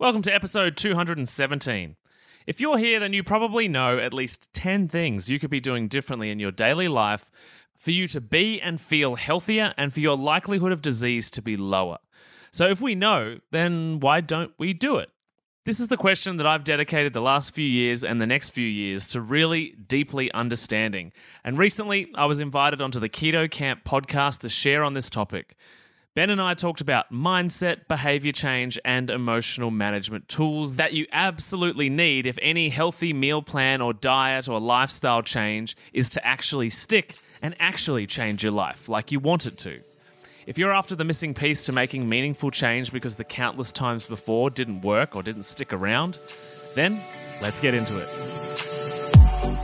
Welcome to episode 217. If you're here, then you probably know at least 10 things you could be doing differently in your daily life for you to be and feel healthier and for your likelihood of disease to be lower. So, if we know, then why don't we do it? This is the question that I've dedicated the last few years and the next few years to really deeply understanding. And recently, I was invited onto the Keto Kamp podcast to share on this topic. Ben and I talked about mindset, behavior change, and emotional management tools that you absolutely need if any healthy meal plan or diet or lifestyle change is to actually stick and actually change your life like you want it to. If you're after the missing piece to making meaningful change because the countless times before didn't work or didn't stick around, then let's get into it.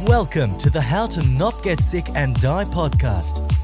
Welcome to the How to Not Get Sick and Die podcast.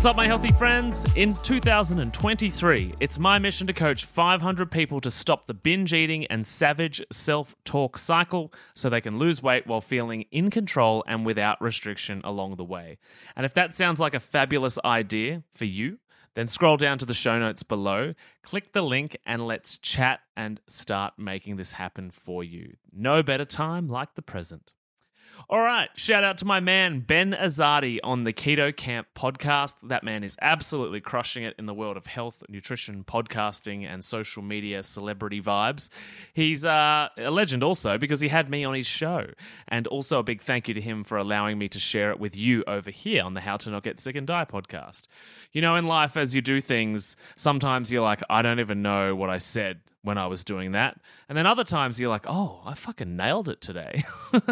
What's up, my healthy friends? In 2023, it's my mission to coach 500 people to stop the binge eating and savage self talk cycle so they can lose weight while feeling in control and without restriction along the way. And if that sounds like a fabulous idea for you, then scroll down to the show notes below, click the link, and let's chat and start making this happen for you. No better time like the present. All right, shout out to my man Ben Azadi on the Keto Kamp podcast. That man is absolutely crushing it in the world of health, nutrition, podcasting, and social media celebrity vibes. He's uh, a legend also because he had me on his show. And also a big thank you to him for allowing me to share it with you over here on the How to Not Get Sick and Die podcast. You know, in life, as you do things, sometimes you're like, I don't even know what I said when I was doing that. And then other times you're like, oh, I fucking nailed it today.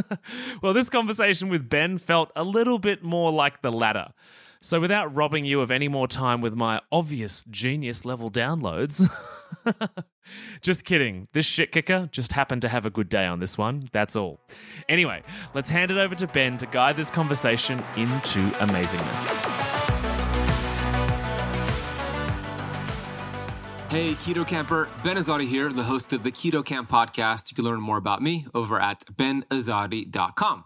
well, this conversation with Ben felt a little bit more like the latter. So, without robbing you of any more time with my obvious genius level downloads, just kidding. This shit kicker just happened to have a good day on this one. That's all. Anyway, let's hand it over to Ben to guide this conversation into amazingness. Hey, Keto Kamper, Ben Azadi here, the host of the Keto Kamp podcast. You can learn more about me over at benazadi.com.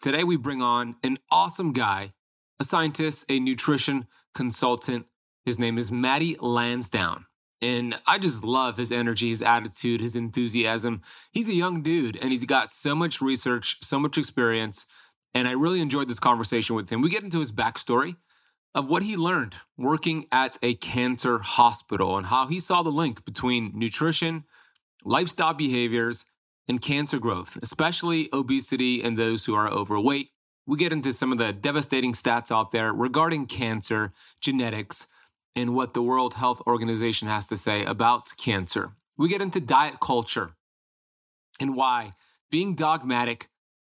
Today, we bring on an awesome guy, a scientist, a nutrition consultant. His name is Matty Lansdown. And I just love his energy, his attitude, his enthusiasm. He's a young dude and he's got so much research, so much experience. And I really enjoyed this conversation with him. We get into his backstory of what he learned working at a cancer hospital and how he saw the link between nutrition, lifestyle behaviors, and cancer growth, especially obesity and those who are overweight. We get into some of the devastating stats out there regarding cancer, genetics, and what the World Health Organization has to say about cancer. We get into diet culture and why being dogmatic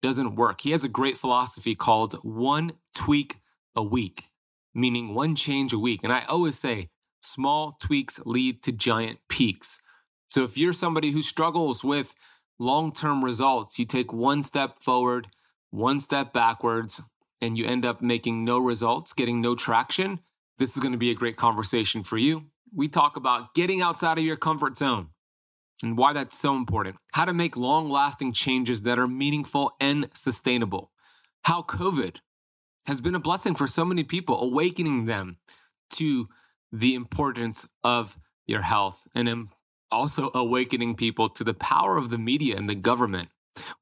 doesn't work. He has a great philosophy called one tweak a week meaning one change a week. And I always say small tweaks lead to giant peaks. So if you're somebody who struggles with long term results, you take one step forward, one step backwards, and you end up making no results, getting no traction, this is going to be a great conversation for you. We talk about getting outside of your comfort zone and why that's so important, how to make long lasting changes that are meaningful and sustainable, how COVID has been a blessing for so many people, awakening them to the importance of your health and also awakening people to the power of the media and the government.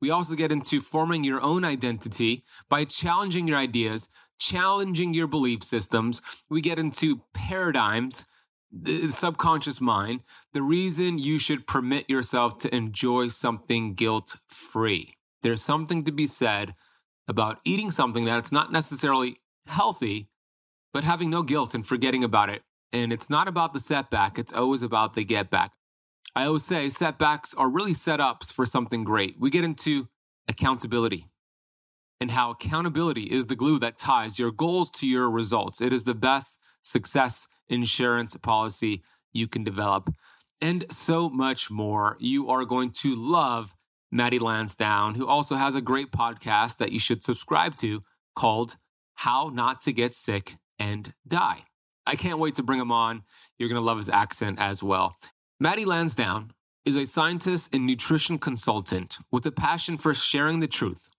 We also get into forming your own identity by challenging your ideas, challenging your belief systems. We get into paradigms, the subconscious mind, the reason you should permit yourself to enjoy something guilt free. There's something to be said about eating something that's not necessarily healthy, but having no guilt and forgetting about it. And it's not about the setback, it's always about the get back. I always say setbacks are really setups for something great. We get into accountability and how accountability is the glue that ties your goals to your results. It is the best success insurance policy you can develop, and so much more. You are going to love Matty Lansdown, who also has a great podcast that you should subscribe to called How Not to Get Sick and Die. I can't wait to bring him on. You're going to love his accent as well. Matty Lansdown is a scientist and nutrition consultant with a passion for sharing the truth.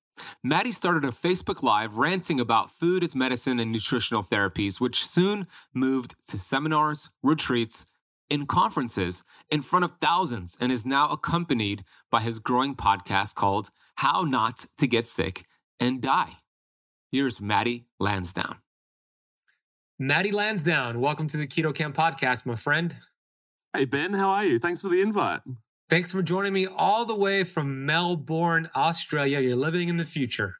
Matty started a Facebook Live ranting about food as medicine and nutritional therapies, which soon moved to seminars, retreats, and conferences in front of thousands and is now accompanied by his growing podcast called How Not to Get Sick and Die. Here's Matty Lansdown. Matty Lansdown, welcome to the Keto Kamp podcast, my friend. Hey, Ben, how are you? Thanks for the invite. Thanks for joining me all the way from Melbourne, Australia. You're living in the future.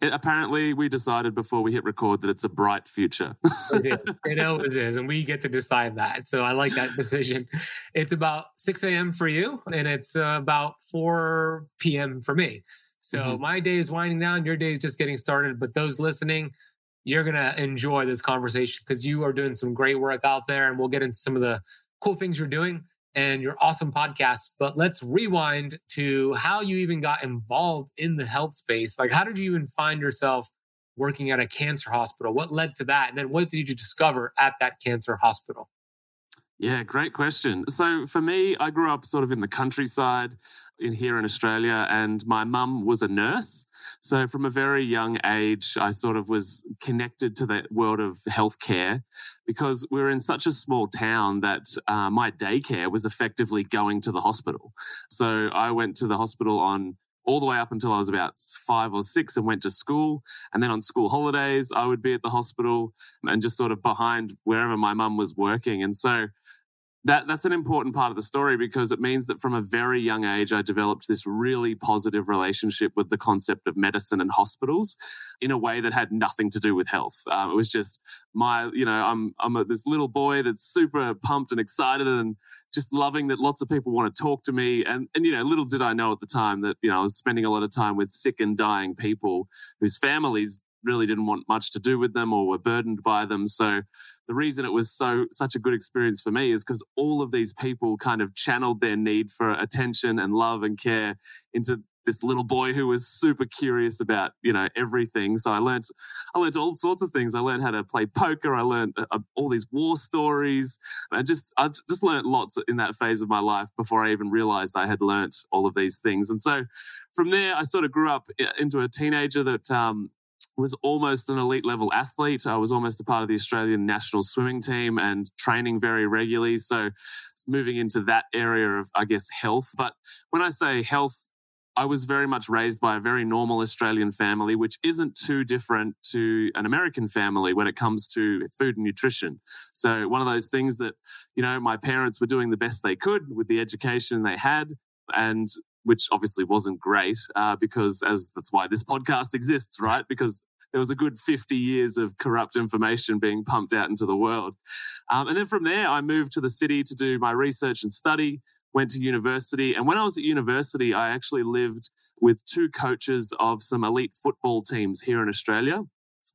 It, apparently, we decided before we hit record that it's a bright future. it always is, and we get to decide that. So I like that decision. It's about 6 a.m. for you, and it's uh, about 4 p.m. for me. So mm-hmm. my day is winding down, your day is just getting started. But those listening, you're going to enjoy this conversation because you are doing some great work out there. And we'll get into some of the cool things you're doing and your awesome podcast. But let's rewind to how you even got involved in the health space. Like, how did you even find yourself working at a cancer hospital? What led to that? And then what did you discover at that cancer hospital? Yeah, great question. So for me, I grew up sort of in the countryside in here in Australia, and my mum was a nurse. So from a very young age, I sort of was connected to that world of healthcare because we are in such a small town that uh, my daycare was effectively going to the hospital. So I went to the hospital on all the way up until I was about five or six and went to school. And then on school holidays, I would be at the hospital and just sort of behind wherever my mum was working. And so that that's an important part of the story because it means that from a very young age I developed this really positive relationship with the concept of medicine and hospitals in a way that had nothing to do with health. Um, it was just my, you know, I'm I'm a, this little boy that's super pumped and excited and just loving that lots of people want to talk to me. And and you know, little did I know at the time that you know I was spending a lot of time with sick and dying people whose families really didn't want much to do with them or were burdened by them. So the reason it was so such a good experience for me is because all of these people kind of channeled their need for attention and love and care into this little boy who was super curious about you know everything. So i learned i learned all sorts of things. I learned how to play poker. I learned uh, uh all these war stories. I just i just learned lots in that phase of my life before i even realized i had learned all of these things. And so from there i sort of grew up uh, into a teenager that um, was almost an elite level athlete. I was almost a part of the Australian national swimming team and training very regularly. So moving into that area of, I guess, health. But when I say health, I was very much raised by a very normal Australian family, which isn't too different to an American family when it comes to food and nutrition. So, one of those things that, you know, my parents were doing the best they could with the education they had. And which obviously wasn't great uh, because as that's why this podcast exists, right? Because there was a good 50 years of corrupt information being pumped out into the world. Um, and then from there, I moved to the city to do my research and study, went to university. And when I was at university, I actually lived with two coaches of some elite football teams here in Australia.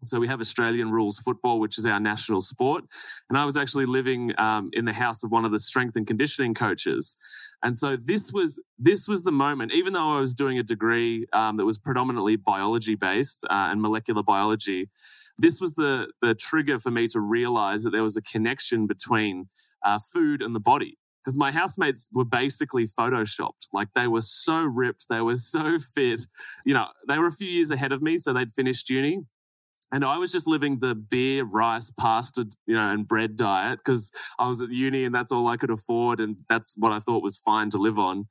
So we have Australian rules football, which is our national sport. And I was actually living um, in the house of one of the strength and conditioning coaches. And so this was this was the moment. Even though I was doing a degree um, that was predominantly biology based uh, and molecular biology, this was the the trigger for me to realize that there was a connection between uh, food and the body because my housemates were basically photoshopped. Like they were so ripped, they were so fit. You know, they were a few years ahead of me, so they'd finished uni. And I was just living the beer, rice, pasta, you know, and bread diet because I was at uni and that's all I could afford. And that's what I thought was fine to live on.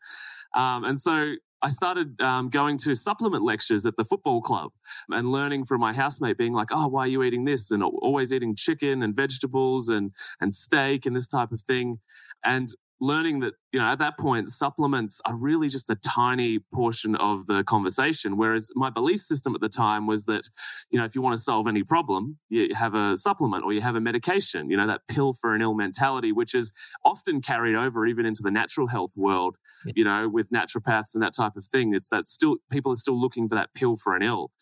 Um, and so I started um, going to supplement lectures at the football club and learning from my housemate, being like, "Oh, why are you eating this?" and always eating chicken and vegetables and and steak and this type of thing. And learning that you know at that point supplements are really just a tiny portion of the conversation. Whereas my belief system at the time was that you know if you want to solve any problem you have a supplement or you have a medication you know that pill for an ill mentality which is often carried over even into the natural health world you know with naturopaths and that type of thing. It's that still people are still looking for that pill for an ill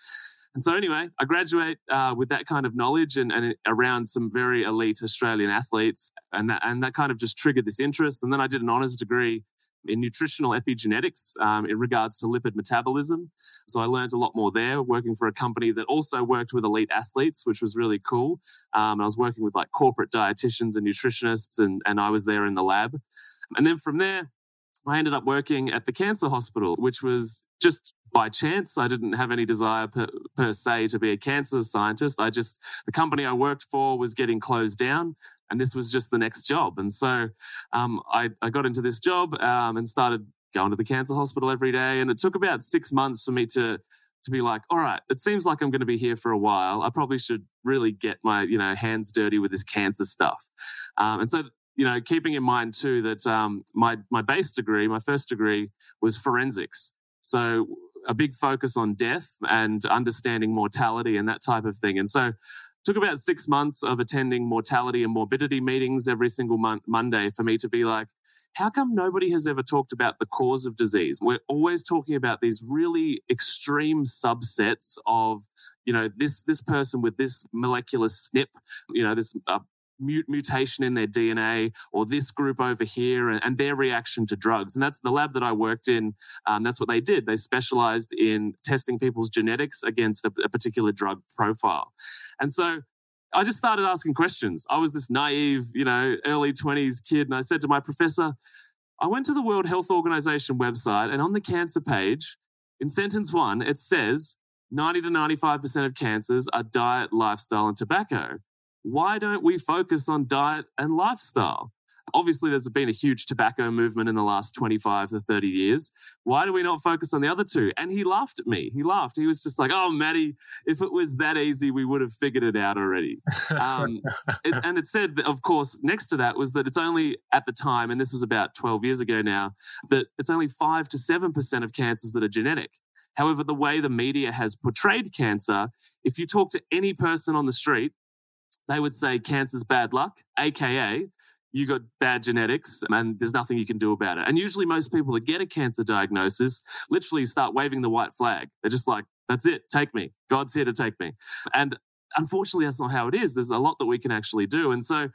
and so, anyway, I graduate uh, with that kind of knowledge and, and, around some very elite Australian athletes, and that and that kind of just triggered this interest. And then I did an honours degree in nutritional epigenetics um, in regards to lipid metabolism. So I learned a lot more there, working for a company that also worked with elite athletes, which was really cool. Um, I was working with like corporate dietitians and nutritionists, and and I was there in the lab. And then from there, I ended up working at the cancer hospital, which was just by chance. I didn't have any desire per, per, se to be a cancer scientist. I just, the company I worked for was getting closed down. And this was just the next job. And so um, I, I, got into this job um, and started going to the cancer hospital every day. And it took about six months for me to to be like, all right, it seems like I'm going to be here for a while. I probably should really get my, you know, hands dirty with this cancer stuff. Um, and so you know, keeping in mind too that um, my my base degree, my first degree, was forensics. So a big focus on death and understanding mortality and that type of thing. And so took about six months of attending mortality and morbidity meetings every single mon- Monday for me to be like, how come nobody has ever talked about the cause of disease? We're always talking about these really extreme subsets of, you know, this this person with this molecular SNP, you know, this uh, mutation in their DNA or this group over here and, and, their reaction to drugs. And that's the lab that I worked in. Um, that's what they did. They specialized in testing people's genetics against a, a particular drug profile. And so I just started asking questions. I was this naive, you know, early 20s kid. And I said to my professor, I went to the World Health Organization website and on the cancer page, in sentence one, it says 90 to 95% of cancers are diet, lifestyle, and tobacco why don't we focus on diet and lifestyle? Obviously, there's been a huge tobacco movement in the last 25 to 30 years. Why do we not focus on the other two? And he laughed at me. He laughed. He was just like, oh, Matty, if it was that easy, we would have figured it out already. Um, it, and it said, that, of course, next to that was that it's only at the time, and this was about 12 years ago now, that it's only 5 to 7% of cancers that are genetic. However, the way the media has portrayed cancer, if you talk to any person on the street, they would say cancer's bad luck, aka you got bad genetics and there's nothing you can do about it. And usually, most people that get a cancer diagnosis literally start waving the white flag. They're just like, that's it, take me. God's here to take me. And unfortunately, that's not how it is. There's a lot that we can actually do. And so,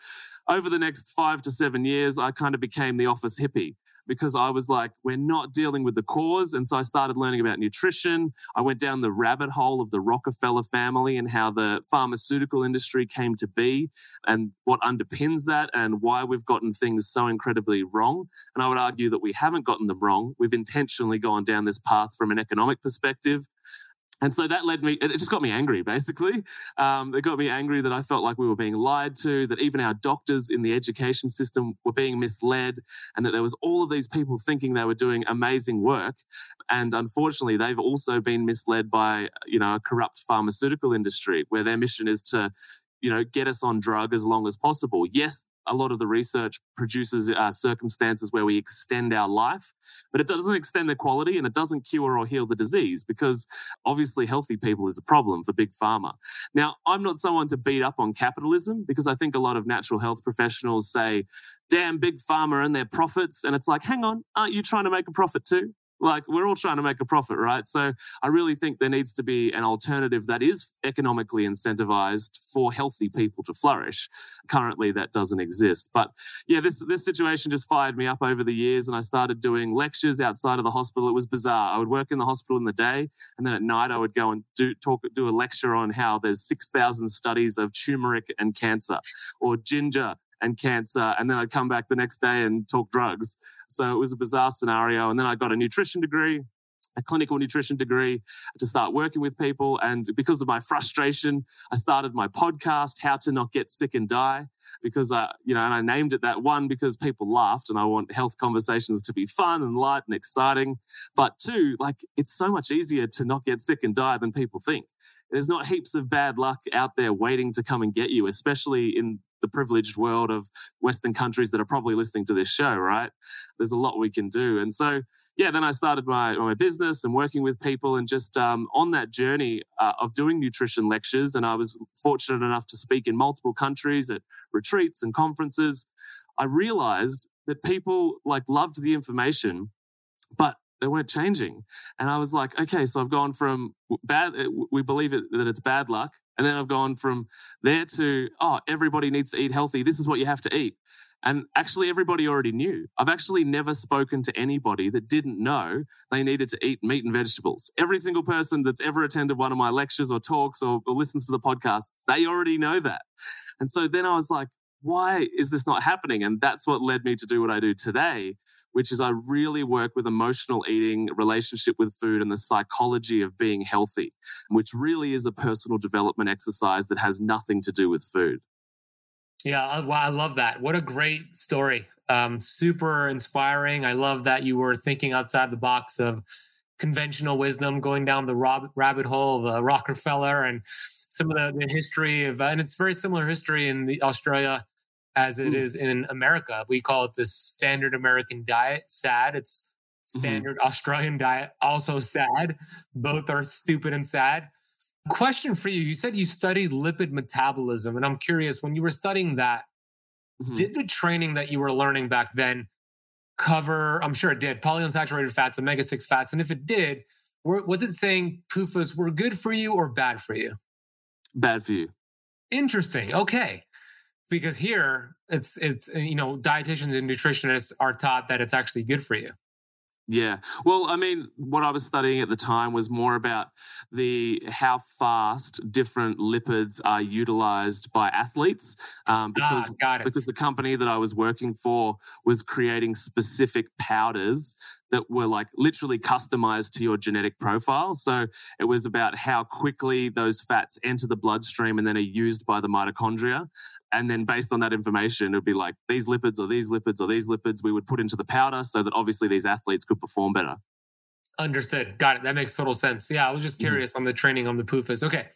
over the next five to seven years, I kind of became the office hippie because I was like, we're not dealing with the cause. And so I started learning about nutrition. I went down the rabbit hole of the Rockefeller family and how the pharmaceutical industry came to be and what underpins that and why we've gotten things so incredibly wrong. And I would argue that we haven't gotten them wrong. We've intentionally gone down this path from an economic perspective and so that led me, it just got me angry, basically. Um, it got me angry that I felt like we were being lied to, that even our doctors in the education system were being misled, and that there was all of these people thinking they were doing amazing work. And unfortunately, they've also been misled by, you know, a corrupt pharmaceutical industry where their mission is to, you know, get us on drug as long as possible. Yes, a lot of the research produces uh, circumstances where we extend our life, but it doesn't extend the quality and it doesn't cure or heal the disease because obviously healthy people is a problem for big pharma. Now, I'm not someone to beat up on capitalism because I think a lot of natural health professionals say, damn, big pharma and their profits. And it's like, hang on, aren't you trying to make a profit too? Like we're all trying to make a profit, right? So I really think there needs to be an alternative that is economically incentivized for healthy people to flourish. Currently, that doesn't exist. But yeah, this this situation just fired me up over the years, and I started doing lectures outside of the hospital. It was bizarre. I would work in the hospital in the day, and then at night I would go and do talk do a lecture on how there's six thousand studies of turmeric and cancer, or ginger and cancer. And then I'd come back the next day and talk drugs. So it was a bizarre scenario. And then I got a nutrition degree a clinical nutrition degree to start working with people. And because of my frustration, I started my podcast, How to Not Get Sick and Die, because I, you know, and I named it that one because people laughed and I want health conversations to be fun and light and exciting. But two, like it's so much easier to not get sick and die than people think. There's not heaps of bad luck out there waiting to come and get you, especially in the privileged world of Western countries that are probably listening to this show, right? There's a lot we can do. And so, yeah, then I started my, my business and working with people and just um, on that journey uh, of doing nutrition lectures. And I was fortunate enough to speak in multiple countries at retreats and conferences. I realized that people like loved the information, but they weren't changing. And I was like, okay, so I've gone from bad, eh, we believe it, that it's bad luck and then I've gone from there to, oh, everybody needs to eat healthy. This is what you have to eat. And actually, everybody already knew. I've actually never spoken to anybody that didn't know they needed to eat meat and vegetables. Every single person that's ever attended one of my lectures or talks or, or listens to the podcast, they already know that. And so then I was like, why is this not happening? And that's what led me to do what I do today, which is I really work with emotional eating, relationship with food, and the psychology of being healthy, which really is a personal development exercise that has nothing to do with food. Yeah, I love that. What a great story. Um, super inspiring. I love that you were thinking outside the box of conventional wisdom, going down the rob- rabbit hole of uh, Rockefeller and some of the, the history of, uh, and it's very similar history in the Australia as it mm. is in America. We call it the standard American diet. Sad. It's mm-hmm. standard mm-hmm. Australian diet. Also sad. Both are stupid and sad. Question for you. You said you studied lipid metabolism, and I'm curious when you were studying that, mm-hmm. did the training that you were learning back then cover, I'm sure it did, polyunsaturated fats, omega 6 fats? And if it did, was it saying PUFAs were good for you or bad for you? Bad for you. Interesting. Okay. Because here it's it's you know dietitians and nutritionists are taught that it's actually good for you. Yeah. Well, I mean, what I was studying at the time was more about the how fast different lipids are utilized by athletes. Um, because, ah, because the company that I was working for was creating specific powders that were like literally customized to your genetic profile. So it was about how quickly those fats enter the bloodstream and then are used by the mitochondria. And then based on that information, it would be like these lipids or these lipids or these lipids we would put into the powder so that obviously these athletes could perform better. Understood. Got it. That makes total sense. Yeah, I was just mm-hmm. curious mm. on the training on the PUFAs. Okay.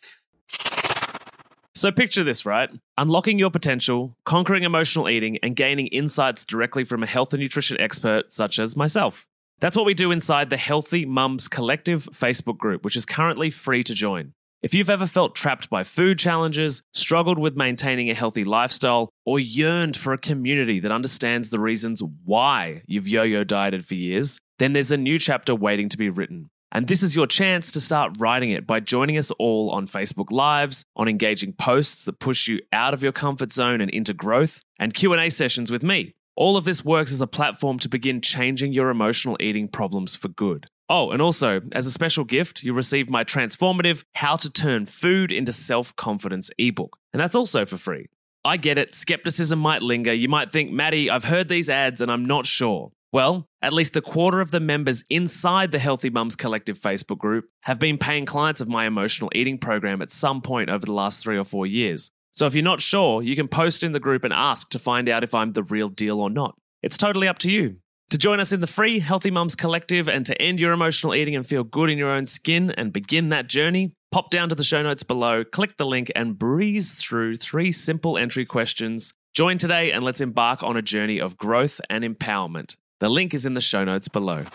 So picture this, right? Unlocking your potential, conquering emotional eating, and gaining insights directly from a health and nutrition expert such as myself. That's what we do inside the Healthy Mums Collective Facebook group, which is currently free to join. If you've ever felt trapped by food challenges, struggled with maintaining a healthy lifestyle, or yearned for a community that understands the reasons why you've yo yo dieted for years, then there's a new chapter waiting to be written. And this is your chance to start writing it by joining us all on Facebook Lives, on engaging posts that push you out of your comfort zone and into growth, and Q&A sessions with me. All of this works as a platform to begin changing your emotional eating problems for good. Oh, and also, as a special gift, you'll receive my transformative How to Turn Food into Self Confidence ebook. And that's also for free. I get it, skepticism might linger. You might think, Matty, I've heard these ads and I'm not sure. Well, at least a quarter of the members inside the Healthy Mums Collective Facebook group have been paying clients of my emotional eating program at some point over the last three or four years. So if you're not sure, you can post in the group and ask to find out if I'm the real deal or not. It's totally up to you. To join us in the free Healthy Mums Collective and to end your emotional eating and feel good in your own skin and begin that journey, pop down to the show notes below, click the link, and breeze through three simple entry questions. Join today and let's embark on a journey of growth and empowerment. The link is in the show notes below.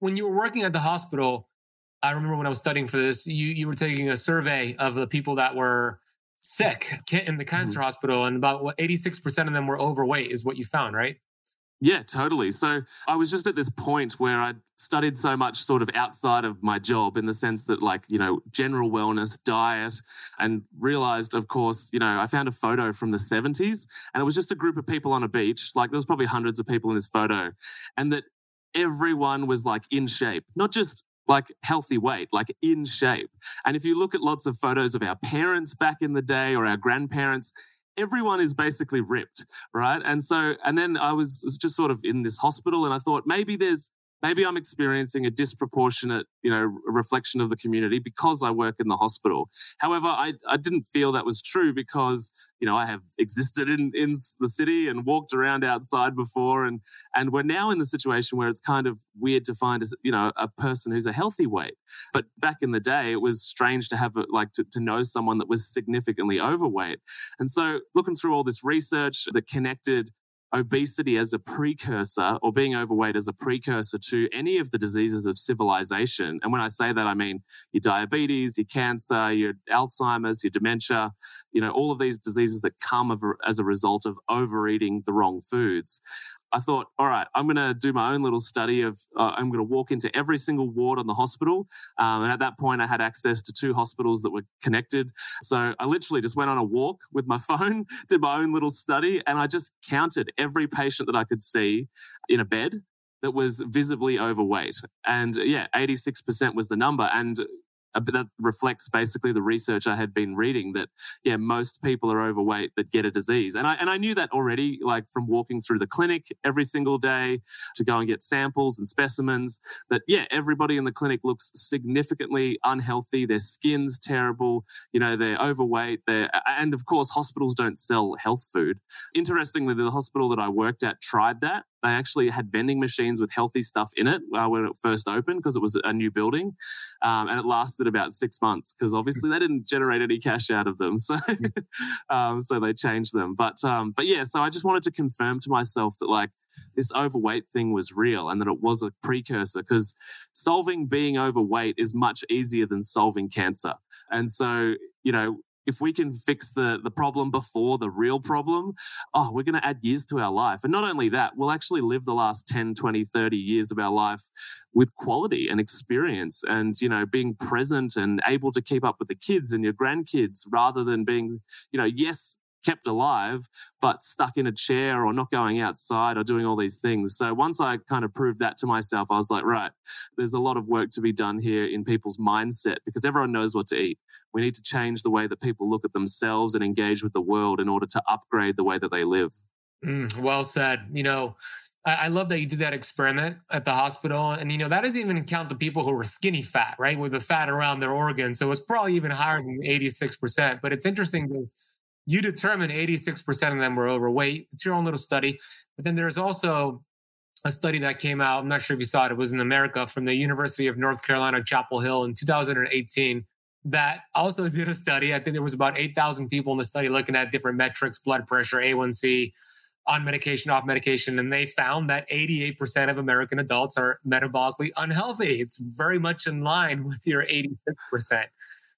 When you were working at the hospital, I remember when I was studying for this, you, you were taking a survey of the people that were sick in the cancer mm-hmm. hospital, and about what 86% of them were overweight, is what you found, right? Yeah, totally. So I was just at this point where I'd studied so much sort of outside of my job in the sense that, like, you know, general wellness, diet, and realized, of course, you know, I found a photo from the 70s and it was just a group of people on a beach. Like, there was probably hundreds of people in this photo, and that everyone was like in shape, not just like healthy weight, like in shape. And if you look at lots of photos of our parents back in the day or our grandparents, everyone is basically ripped, right? And so, and then I was, was just sort of in this hospital and I thought maybe there's maybe I'm experiencing a disproportionate, you know, reflection of the community because I work in the hospital. However, I, I didn't feel that was true because, you know, I have existed in, in the city and walked around outside before. And, and we're now in the situation where it's kind of weird to find, as, you know, a person who's a healthy weight. But back in the day, it was strange to have, a, like, to, to know someone that was significantly overweight. And so looking through all this research that connected obesity as a precursor or being overweight as a precursor to any of the diseases of civilization. And when I say that, I mean your diabetes, your cancer, your Alzheimer's, your dementia, you know, all of these diseases that come as a result of overeating the wrong foods. I thought, all right, I'm going to do my own little study of, uh, I'm going to walk into every single ward on the hospital. Um, and at that point, I had access to two hospitals that were connected. So I literally just went on a walk with my phone, did my own little study, and I just counted every patient that I could see in a bed that was visibly overweight. And yeah, 86% was the number. And but that reflects basically the research I had been reading that yeah, most people are overweight that get a disease, and I and I knew that already, like from walking through the clinic every single day to go and get samples and specimens. That yeah, everybody in the clinic looks significantly unhealthy. Their skin's terrible. You know, they're overweight. They're and of course, hospitals don't sell health food. Interestingly, the hospital that I worked at tried that they actually had vending machines with healthy stuff in it uh, when it first opened because it was a new building. Um, and it lasted about six months because obviously they didn't generate any cash out of them. So, um, so they changed them. But, um, but yeah, so I just wanted to confirm to myself that like, this overweight thing was real and that it was a precursor because solving being overweight is much easier than solving cancer. And so, you know, if we can fix the, the problem before the real problem, oh, we're going to add years to our life. And not only that, we'll actually live the last 10, 20, 30 years of our life with quality and experience and, you know, being present and able to keep up with the kids and your grandkids rather than being, you know, yes, kept alive, but stuck in a chair or not going outside or doing all these things. So once I kind of proved that to myself, I was like, right, there's a lot of work to be done here in people's mindset because everyone knows what to eat. We need to change the way that people look at themselves and engage with the world in order to upgrade the way that they live. Mm, well said. You know, I, love that you did that experiment at the hospital. And, you know, that doesn't even count the people who were skinny fat, right? With the fat around their organs. So it's probably even higher than 86%. But it's interesting because you determine 86% of them were overweight. It's your own little study. But then there's also a study that came out. I'm not sure if you saw it. It was in America from the University of North Carolina, Chapel Hill in 2018 that also did a study. I think there was about 8,000 people in the study looking at different metrics, blood pressure, A1C, on medication, off medication, and they found that 88% of American adults are metabolically unhealthy. It's very much in line with your 86%,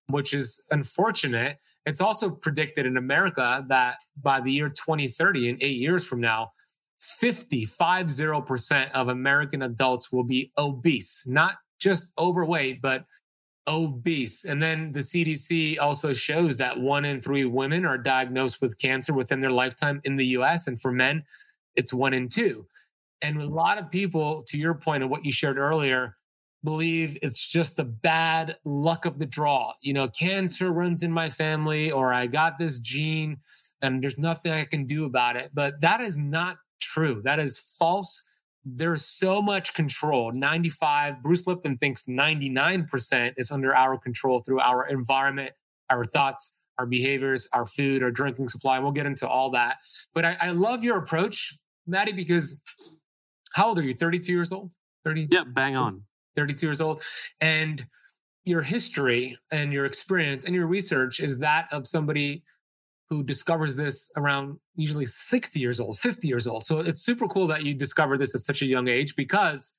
which is unfortunate. It's also predicted in America that by the year 2030, in eight years from now, 50, 50% of American adults will be obese, not just overweight, but obese. And then the CDC also shows that one in three women are diagnosed with cancer within their lifetime in the US. And for men, it's one in two. And a lot of people, to your point of what you shared earlier, believe it's just the bad luck of the draw. You know, cancer runs in my family, or I got this gene and there's nothing I can do about it. But that is not true. That is false there's so much control. 95 bruce lipton thinks 99% is under our control through our environment our thoughts our behaviors our food our drinking supply and we'll get into all that. But i, I love your approach maddie because how old are you? 32 years old? 30 yeah bang on. 32 years old. And your history and your experience and your research is that of somebody who discovers this around usually 60 years old, 50 years old. So it's super cool that you discovered this at such a young age because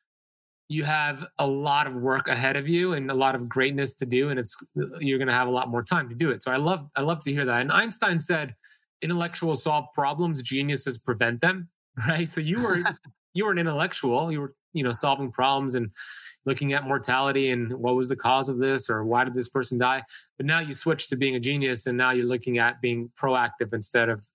you have a lot of work ahead of you and a lot of greatness to do and it's you're going to have a lot more time to do it. So I love I love to hear that. And Einstein said intellectuals solve problems, geniuses prevent them, right? So you were you were an intellectual, you were you know solving problems and looking at mortality and what was the cause of this or why did this person die? But now you switch to being a genius and now you're looking at being proactive instead of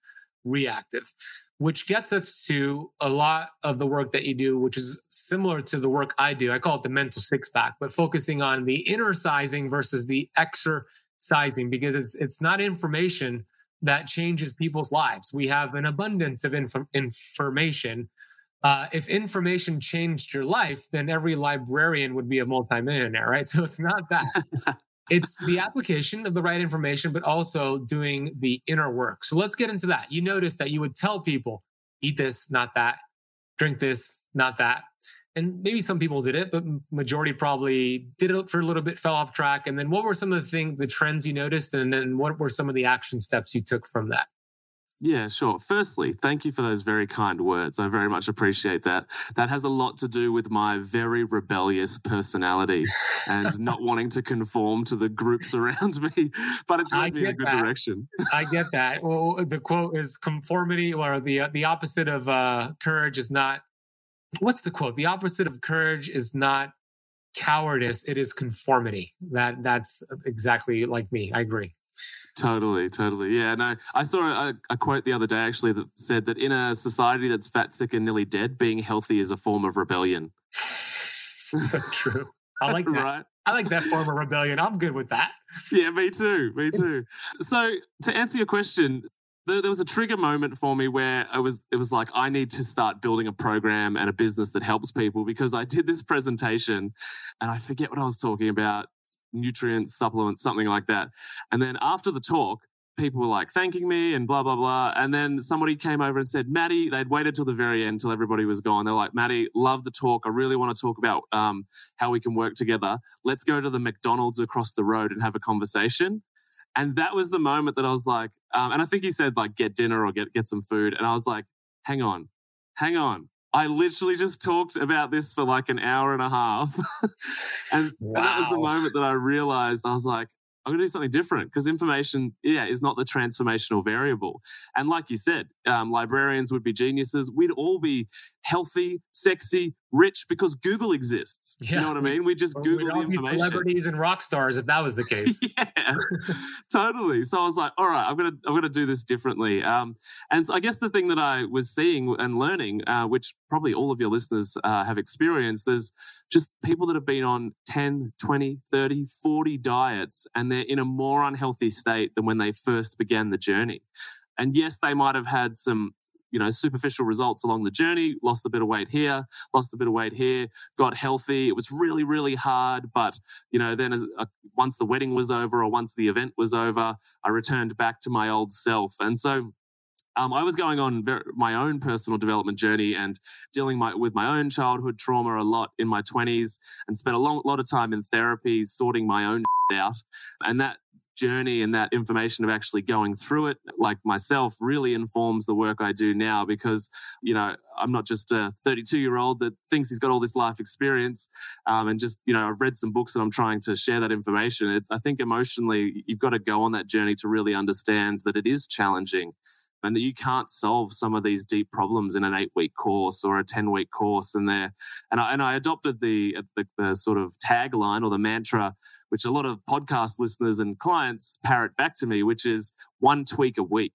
reactive which gets us to a lot of the work that you do which is similar to the work i do. I call it the mental six pack but focusing on the inner sizing versus the exercising because it's, it's not information that changes people's lives. We have an abundance of inf- information uh, if information changed your life, then every librarian would be a multimillionaire, right? So it's not that. it's the application of the right information, but also doing the inner work. So let's get into that. You noticed that you would tell people, eat this, not that, drink this, not that. And maybe some people did it, but majority probably did it for a little bit, fell off track. And then what were some of the things, the trends you noticed? And then what were some of the action steps you took from that? Yeah, sure. Firstly, thank you for those very kind words. I very much appreciate that. That has a lot to do with my very rebellious personality and not wanting to conform to the groups around me, but it's led me in a good that. direction. I get that. Well, the quote is conformity or the the opposite of uh, courage is not What's the quote? The opposite of courage is not cowardice, it is conformity. That that's exactly like me. I agree. Totally, totally. Yeah, no, I saw a, a, quote the other day actually that said that in a society that's fat, sick, and nearly dead, being healthy is a form of rebellion. so true. I like that. right? I like that form of rebellion. I'm good with that. Yeah, me too. Me too. so to answer your question, there, there was a trigger moment for me where I was it was like I need to start building a program and a business that helps people because I did this presentation and I forget what I was talking about nutrients supplements something like that. And then after the talk people were like thanking me and blah blah blah. And then somebody came over and said Matty they'd waited till the very end till everybody was gone. They're like Matty love the talk. I really want to talk about um, how we can work together. Let's go to the McDonald's across the road and have a conversation and that was the moment that I was like, um, and I think he said like get dinner or get get some food, and I was like, hang on, hang on. I literally just talked about this for like an hour and a half, and, wow. and that was the moment that I realized I was like, I'm going to do something different because information, yeah, is not the transformational variable. And like you said, um, librarians would be geniuses. We'd all be healthy, sexy, rich because Google exists. Yeah. You know what I mean? We just well, Google the information. Celebrities and rock stars, if that was the case. yeah, totally. So I was like, all right, I'm gonna I'm gonna do this differently. Um, and so I guess the thing that I was seeing and learning, uh, which probably all of your listeners uh, have experienced, there's just people that have been on 10, 20, 30, 40 diets, and they're in a more unhealthy state than when they first began the journey. And yes, they might have had some you know superficial results along the journey. Lost a bit of weight here lost a bit of weight here got healthy. It was really really hard but you know then as uh, once the wedding was over or once the event was over i returned back to my old self. And so um, I was going on very, my own personal development journey and dealing my, with my own childhood trauma a lot in my 20s and spent a long, lot of time in therapy sorting my own out. And that journey and that information of actually going through it, like myself, really informs the work I do now because, you know, I'm not just a 32 year old that thinks he's got all this life experience um, and just, you know, I've read some books and I'm trying to share that information. It's, I think emotionally, you've got to go on that journey to really understand that it is challenging and that you can't solve some of these deep problems in an eight week course or a 10 week course. And there, and I, and I adopted the, uh, the, the sort of tagline or the mantra, which a lot of podcast listeners and clients parrot back to me, which is one tweak a week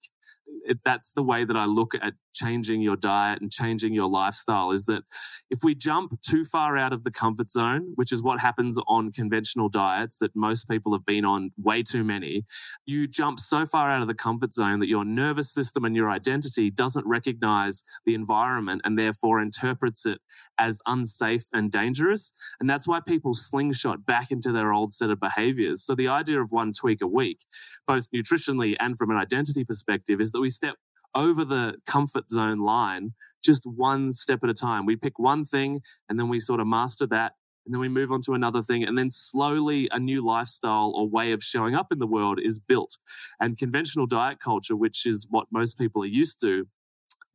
it, that's the way that I look at changing your diet and changing your lifestyle is that if we jump too far out of the comfort zone, which is what happens on conventional diets that most people have been on way too many, you jump so far out of the comfort zone that your nervous system and your identity doesn't recognize the environment and therefore interprets it as unsafe and dangerous. And that's why people slingshot back into their old set of behaviors. So the idea of one tweak a week, both nutritionally and from an identity perspective, is that we step over the comfort zone line just one step at a time. We pick one thing and then we sort of master that. And then we move on to another thing. And then slowly a new lifestyle or way of showing up in the world is built. And conventional diet culture, which is what most people are used to,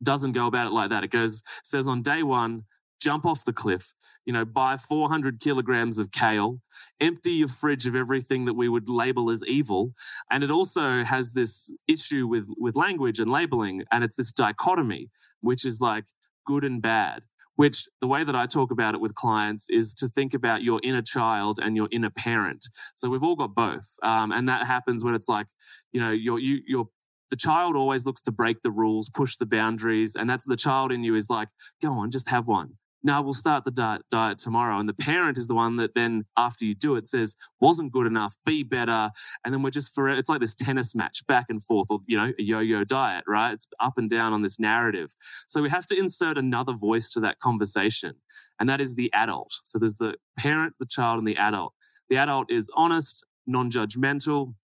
doesn't go about it like that. It goes, says on day one, jump off the cliff, you know, buy 400 kilograms of kale, empty your fridge of everything that we would label as evil. And it also has this issue with, with language and labeling. And it's this dichotomy, which is like good and bad. Which the way that I talk about it with clients is to think about your inner child and your inner parent. So we've all got both, um, and that happens when it's like, you know, you're you, you're the child always looks to break the rules, push the boundaries, and that's the child in you is like, go on, just have one now we'll start the diet, diet tomorrow. And the parent is the one that then, after you do it, says, wasn't good enough, be better. And then we're just forever, it's like this tennis match back and forth, or, you know, a yo yo diet, right? It's up and down on this narrative. So we have to insert another voice to that conversation. And that is the adult. So there's the parent, the child, and the adult. The adult is honest, non judgmental,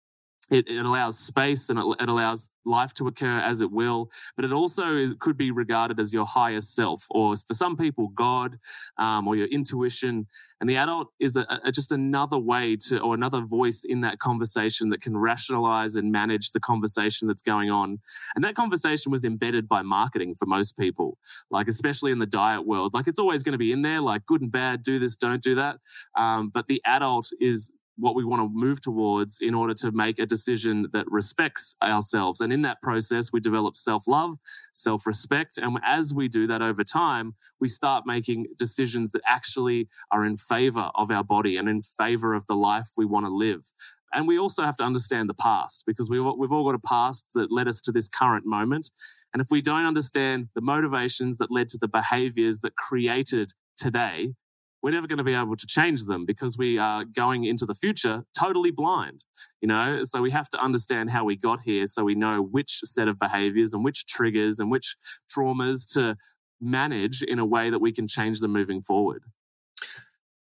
it, it, allows space and it, it, allows life to occur as it will, but it also is, could be regarded as your higher self, or for some people, God, um, or your intuition. And the adult is a, a, just another way to, or another voice in that conversation that can rationalize and manage the conversation that's going on. And that conversation was embedded by marketing for most people, like especially in the diet world. Like it's always going to be in there, like good and bad, do this, don't do that. Um, but the adult is what we want to move towards in order to make a decision that respects ourselves. And in that process, we develop self love, self respect. And as we do that over time, we start making decisions that actually are in favor of our body and in favor of the life we want to live. And we also have to understand the past because we, we've all got a past that led us to this current moment. And if we don't understand the motivations that led to the behaviors that created today, we're never going to be able to change them because we are going into the future totally blind you know so we have to understand how we got here so we know which set of behaviors and which triggers and which traumas to manage in a way that we can change them moving forward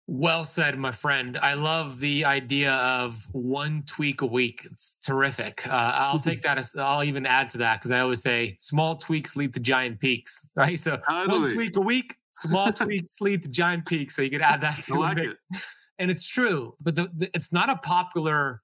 well said, my friend. I love the idea of one tweak a week. It's terrific. Uh, I'll take that. As, I'll even add to that because I always say small tweaks lead to giant peaks, right? So totally. one tweak a week, small tweaks lead to giant peaks. So you could add that to like it. And it's true, but the, the, it's not a popular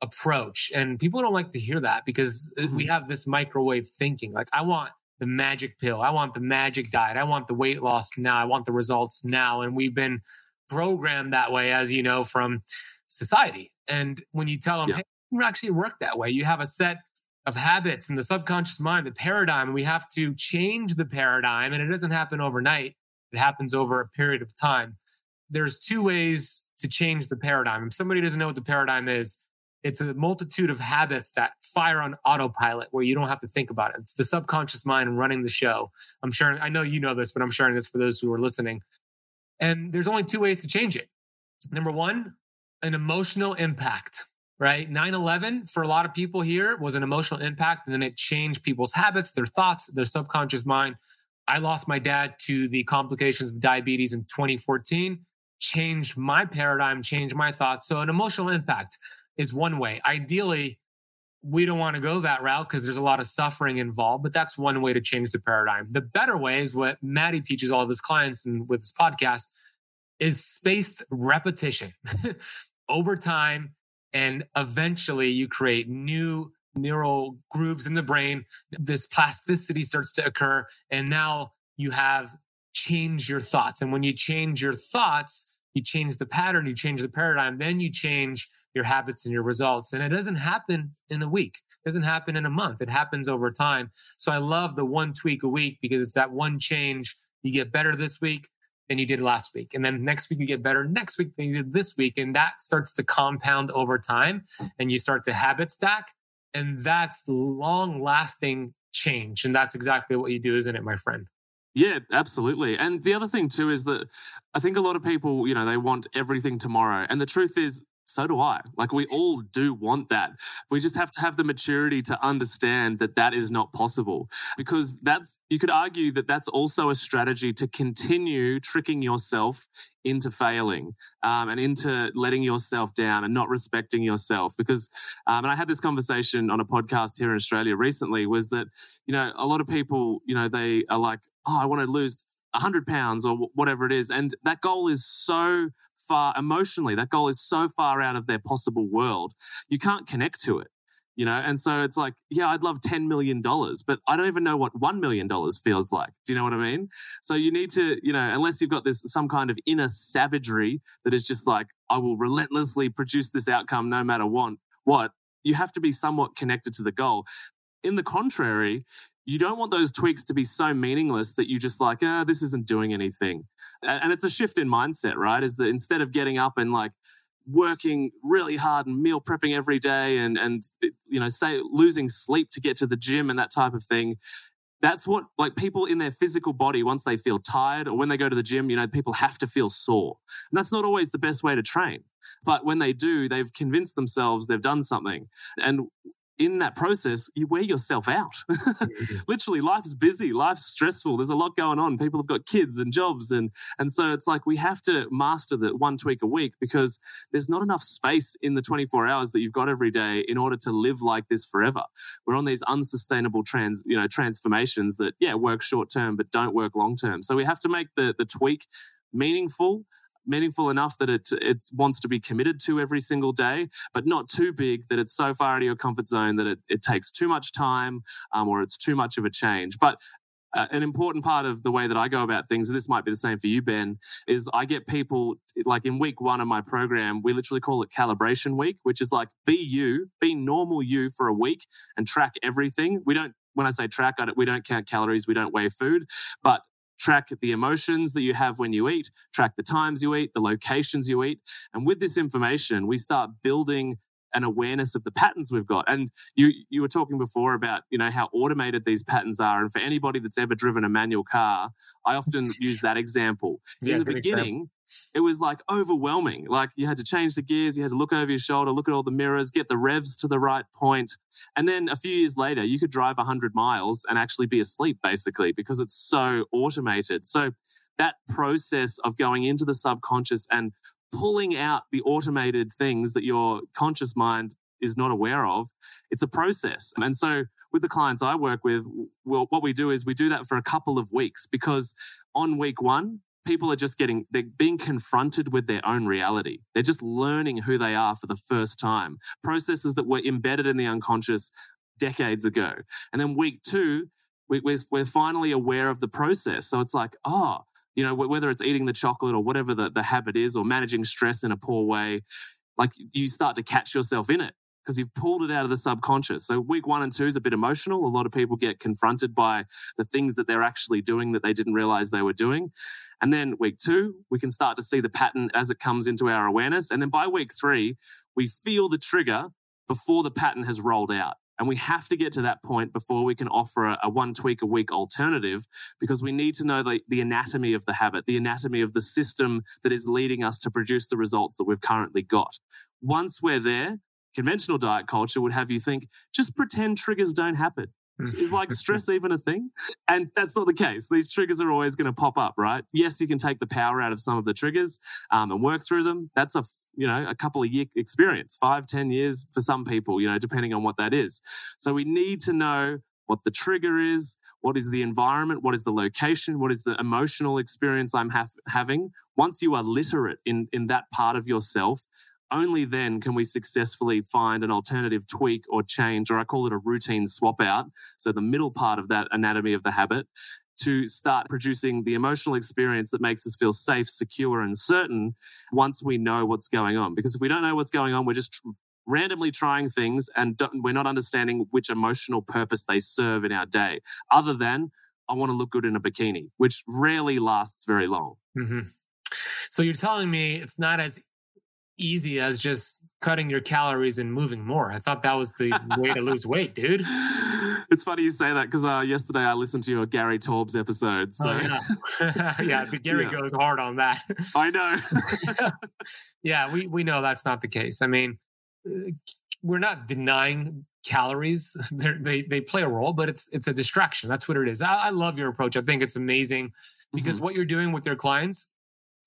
approach. And people don't like to hear that because mm-hmm. we have this microwave thinking. Like, I want the magic pill. I want the magic diet. I want the weight loss now. I want the results now. And we've been programmed that way, as you know, from society. And when you tell them, yeah. hey, you actually work that way, you have a set of habits in the subconscious mind, the paradigm, we have to change the paradigm. And it doesn't happen overnight, it happens over a period of time. There's two ways to change the paradigm. If somebody doesn't know what the paradigm is, it's a multitude of habits that fire on autopilot where you don't have to think about it. It's the subconscious mind running the show. I'm sharing, I know you know this, but I'm sharing this for those who are listening. And there's only two ways to change it. Number one, an emotional impact, right? 9 11 for a lot of people here was an emotional impact, and then it changed people's habits, their thoughts, their subconscious mind. I lost my dad to the complications of diabetes in 2014, changed my paradigm, changed my thoughts. So, an emotional impact is one way. Ideally, we don't want to go that route because there's a lot of suffering involved, but that's one way to change the paradigm. The better way is what Matty teaches all of his clients and with his podcast is spaced repetition over time. And eventually you create new neural grooves in the brain. This plasticity starts to occur. And now you have changed your thoughts. And when you change your thoughts, you change the pattern, you change the paradigm, then you change your habits and your results. And it doesn't happen in a week. It doesn't happen in a month. It happens over time. So I love the one tweak a week because it's that one change. You get better this week than you did last week. And then next week you get better next week than you did this week. And that starts to compound over time and you start to habit stack. And that's long lasting change. And that's exactly what you do, isn't it, my friend? Yeah, absolutely. And the other thing too is that I think a lot of people, you know, they want everything tomorrow. And the truth is, so do I. Like we all do want that. We just have to have the maturity to understand that that is not possible because that's, you could argue that that's also a strategy to continue tricking yourself into failing um, and into letting yourself down and not respecting yourself because um, and i had this conversation on a podcast here in australia recently was that you know a lot of people you know they are like oh i want to lose 100 pounds or whatever it is and that goal is so far emotionally, that goal is so far out of their possible world, you can't connect to it. You know, and so it's like, yeah, I'd love $10 million, but I don't even know what $1 million feels like. Do you know what I mean? So you need to, you know, unless you've got this, some kind of inner savagery that is just like, I will relentlessly produce this outcome no matter what, what, you have to be somewhat connected to the goal. In the contrary, you don't want those tweaks to be so meaningless that you just like, ah, this isn't doing anything. And it's a shift in mindset, right? Is that instead of getting up and like working really hard and meal prepping every day and and you know say losing sleep to get to the gym and that type of thing that's what like people in their physical body once they feel tired or when they go to the gym you know people have to feel sore and that's not always the best way to train but when they do they've convinced themselves they've done something and in that process, you wear yourself out. Mm-hmm. Literally, life's busy, life's stressful. There's a lot going on. People have got kids and jobs, and and so it's like we have to master the one tweak a week because there's not enough space in the 24 hours that you've got every day in order to live like this forever. We're on these unsustainable trans, you know, transformations that yeah work short term but don't work long term. So we have to make the the tweak meaningful meaningful enough that it it wants to be committed to every single day, but not too big that it's so far out of your comfort zone that it, it takes too much time um, or it's too much of a change. But uh, an important part of the way that I go about things, and this might be the same for you, Ben, is I get people like in week one of my program, we literally call it calibration week, which is like be you, be normal you for a week and track everything. We don't, when I say track, I don't, we don't count calories, we don't weigh food, but track the emotions that you have when you eat, track the times you eat, the locations you eat. And with this information, we start building an awareness of the patterns we've got. And you you were talking before about you know how automated these patterns are. And for anybody that's ever driven a manual car, I often use that example. Yeah, In the beginning, example. it was like overwhelming. Like you had to change the gears, you had to look over your shoulder, look at all the mirrors, get the revs to the right point. And then a few years later, you could drive 100 miles and actually be asleep, basically, because it's so automated. So that process of going into the subconscious and pulling out the automated things that your conscious mind is not aware of, it's a process. And so with the clients I work with, well, what we do is we do that for a couple of weeks because on week one, people are just getting they're being confronted with their own reality. They're just learning who they are for the first time. Processes that were embedded in the unconscious decades ago. And then week two we, we're finally aware of the process. So it's like oh you know whether it's eating the chocolate or whatever the, the habit is or managing stress in a poor way like you start to catch yourself in it because you've pulled it out of the subconscious. So week one and two is a bit emotional. A lot of people get confronted by the things that they're actually doing that they didn't realize they were doing. And then week two, we can start to see the pattern as it comes into our awareness. And then by week three, we feel the trigger before the pattern has rolled out. And we have to get to that point before we can offer a, a one tweak a week alternative because we need to know the, the anatomy of the habit, the anatomy of the system that is leading us to produce the results that we've currently got. Once we're there, conventional diet culture would have you think just pretend triggers don't happen. Is like stress even a thing? And that's not the case. These triggers are always going to pop up, right? Yes, you can take the power out of some of the triggers um, and work through them. That's a you know a couple of year experience, five, ten years for some people, you know, depending on what that is. So we need to know what the trigger is, what is the environment, what is the location, what is the emotional experience I'm ha- having. Once you are literate in in that part of yourself, only then can we successfully find an alternative tweak or change, or I call it a routine swap out. So the middle part of that anatomy of the habit to start producing the emotional experience that makes us feel safe, secure, and certain once we know what's going on. Because if we don't know what's going on, we're just tr- randomly trying things and we're not understanding which emotional purpose they serve in our day, other than I want to look good in a bikini, which rarely lasts very long. hmm So you're telling me it's not as easy as just cutting your calories and moving more. I thought that was the way to lose weight, dude. It's funny you say that because uh, yesterday I listened to your Gary Taubes episode. So Oh, yeah, yeah. The Gary Yeah. goes hard on that. I know. yeah, we we know that's not the case. I mean, uh, we're not denying calories; They're, they they play a role, but it's it's a distraction. That's what it is. I, I love your approach. I think it's amazing because what you're doing with your clients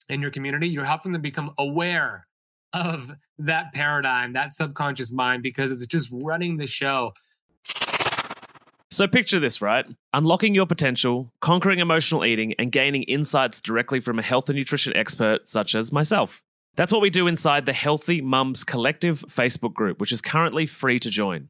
and your community, you're helping them become aware of that paradigm, that subconscious mind, because it's just running the show. So picture this, right? Unlocking your potential, conquering emotional eating, and gaining insights directly from a health and nutrition expert such as myself. That's what we do inside the Healthy Mums Collective Facebook group, which is currently free to join.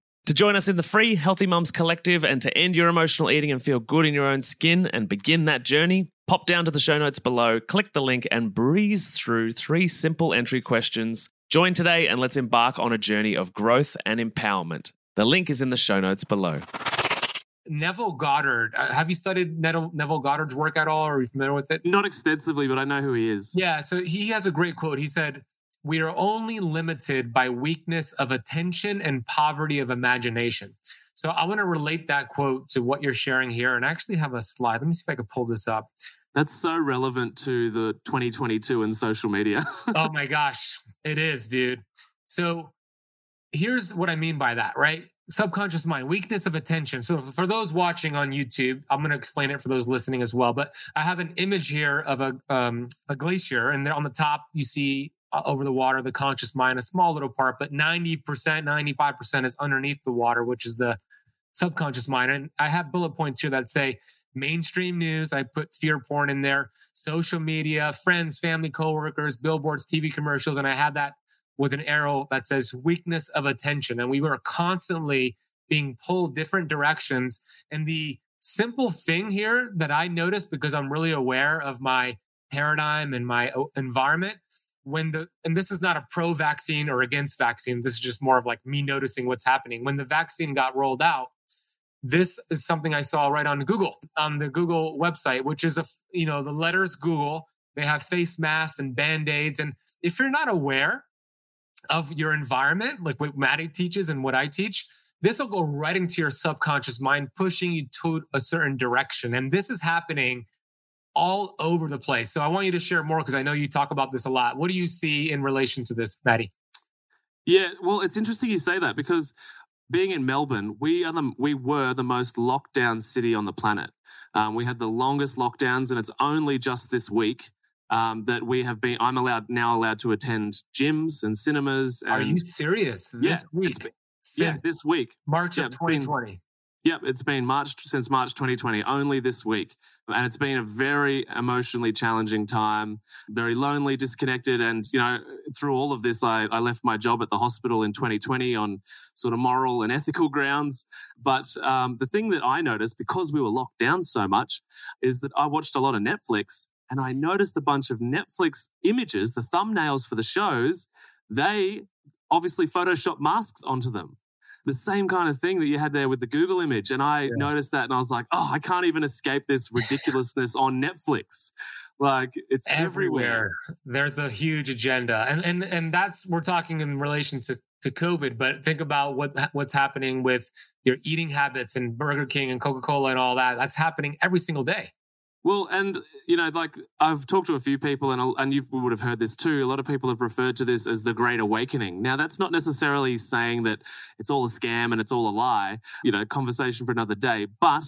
To join us in the free Healthy Mums Collective and to end your emotional eating and feel good in your own skin and begin that journey, pop down to the show notes below, click the link, and breeze through three simple entry questions. Join today and let's embark on a journey of growth and empowerment. The link is in the show notes below. Neville Goddard. Uh, have you studied Neville, Neville Goddard's work at all? Or are you familiar with it? Not extensively, but I know who he is. Yeah, so he has a great quote. He said, We are only limited by weakness of attention and poverty of imagination. So I want to relate that quote to what you're sharing here and actually have a slide. Let me see if I can pull this up. That's so relevant to the 2022 and social media. oh my gosh, it is, dude. So here's what I mean by that, right? subconscious mind, weakness of attention. So for those watching on YouTube, I'm going to explain it for those listening as well. But I have an image here of a um, a glacier, and there on the top you see uh, over the water the conscious mind, a small little part, but 90%, 95% is underneath the water, which is the subconscious mind. And I have bullet points here that say mainstream news. I put fear porn in there, social media, friends, family, coworkers, billboards, TV commercials, and I had that with an arrow that says weakness of attention. And we were constantly being pulled different directions. And the simple thing here that I noticed because I'm really aware of my paradigm and my environment when the and this is not a pro vaccine or against vaccine. This is just more of like me noticing what's happening. When the vaccine got rolled out this is something i saw right on google on the google website which is a you know the letters google they have face masks and band-aids. And if you're not aware of your environment, like what Matty teaches and what I teach, this will go right into your subconscious mind, pushing you to a certain direction. And this is happening all over the place. So I want you to share more because I know you talk about this a lot. What do you see in relation to this, Matty? Yeah, well, it's interesting you say that because being in Melbourne, we are the we were the most locked down city on the planet. Um, we had the longest lockdowns, and it's only just this week um, that we have been. I'm allowed now allowed to attend gyms and cinemas. And, Are you serious? This yeah, week? yeah, this week, March yeah, of 2020. Yep, it's been March since March 2020, only this week. And it's been a very emotionally challenging time, very lonely, disconnected. And, you know, through all of this, I, I left my job at the hospital in 2020 on sort of moral and ethical grounds. But um, the thing that I noticed, because we were locked down so much, is that I watched a lot of Netflix and I noticed a bunch of Netflix images, the thumbnails for the shows, they obviously Photoshop masks onto them. The same kind of thing that you had there with the Google image. And I yeah. noticed that and I was like, oh, I can't even escape this ridiculousness on Netflix. Like it's everywhere. everywhere. There's a huge agenda. And and and that's we're talking in relation to to COVID, but think about what what's happening with your eating habits and Burger King and Coca-Cola and all that. That's happening every single day. Well, and you know, like I've talked to a few people, and and you would have heard this too. A lot of people have referred to this as the Great Awakening. Now, that's not necessarily saying that it's all a scam and it's all a lie. You know, conversation for another day. But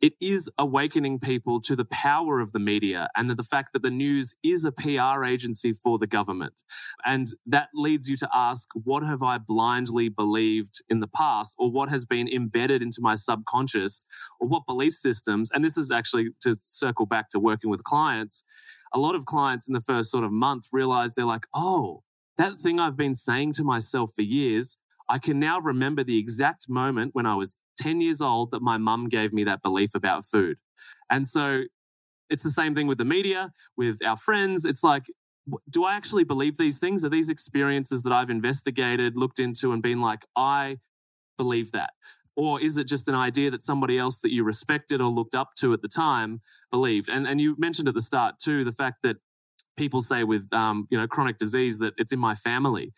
it is awakening people to the power of the media and the fact that the news is a PR agency for the government. And that leads you to ask, what have I blindly believed in the past, or what has been embedded into my subconscious, or what belief systems? And this is actually to circle back to working with clients. A lot of clients in the first sort of month realize they're like, oh, that thing I've been saying to myself for years, I can now remember the exact moment when I was 10 years old that my mum gave me that belief about food. And so it's the same thing with the media, with our friends. It's like, do I actually believe these things? Are these experiences that I've investigated, looked into, and been like, I believe that? Or is it just an idea that somebody else that you respected or looked up to at the time believed? And, and you mentioned at the start, too, the fact that people say with um, you know chronic disease that it's in my family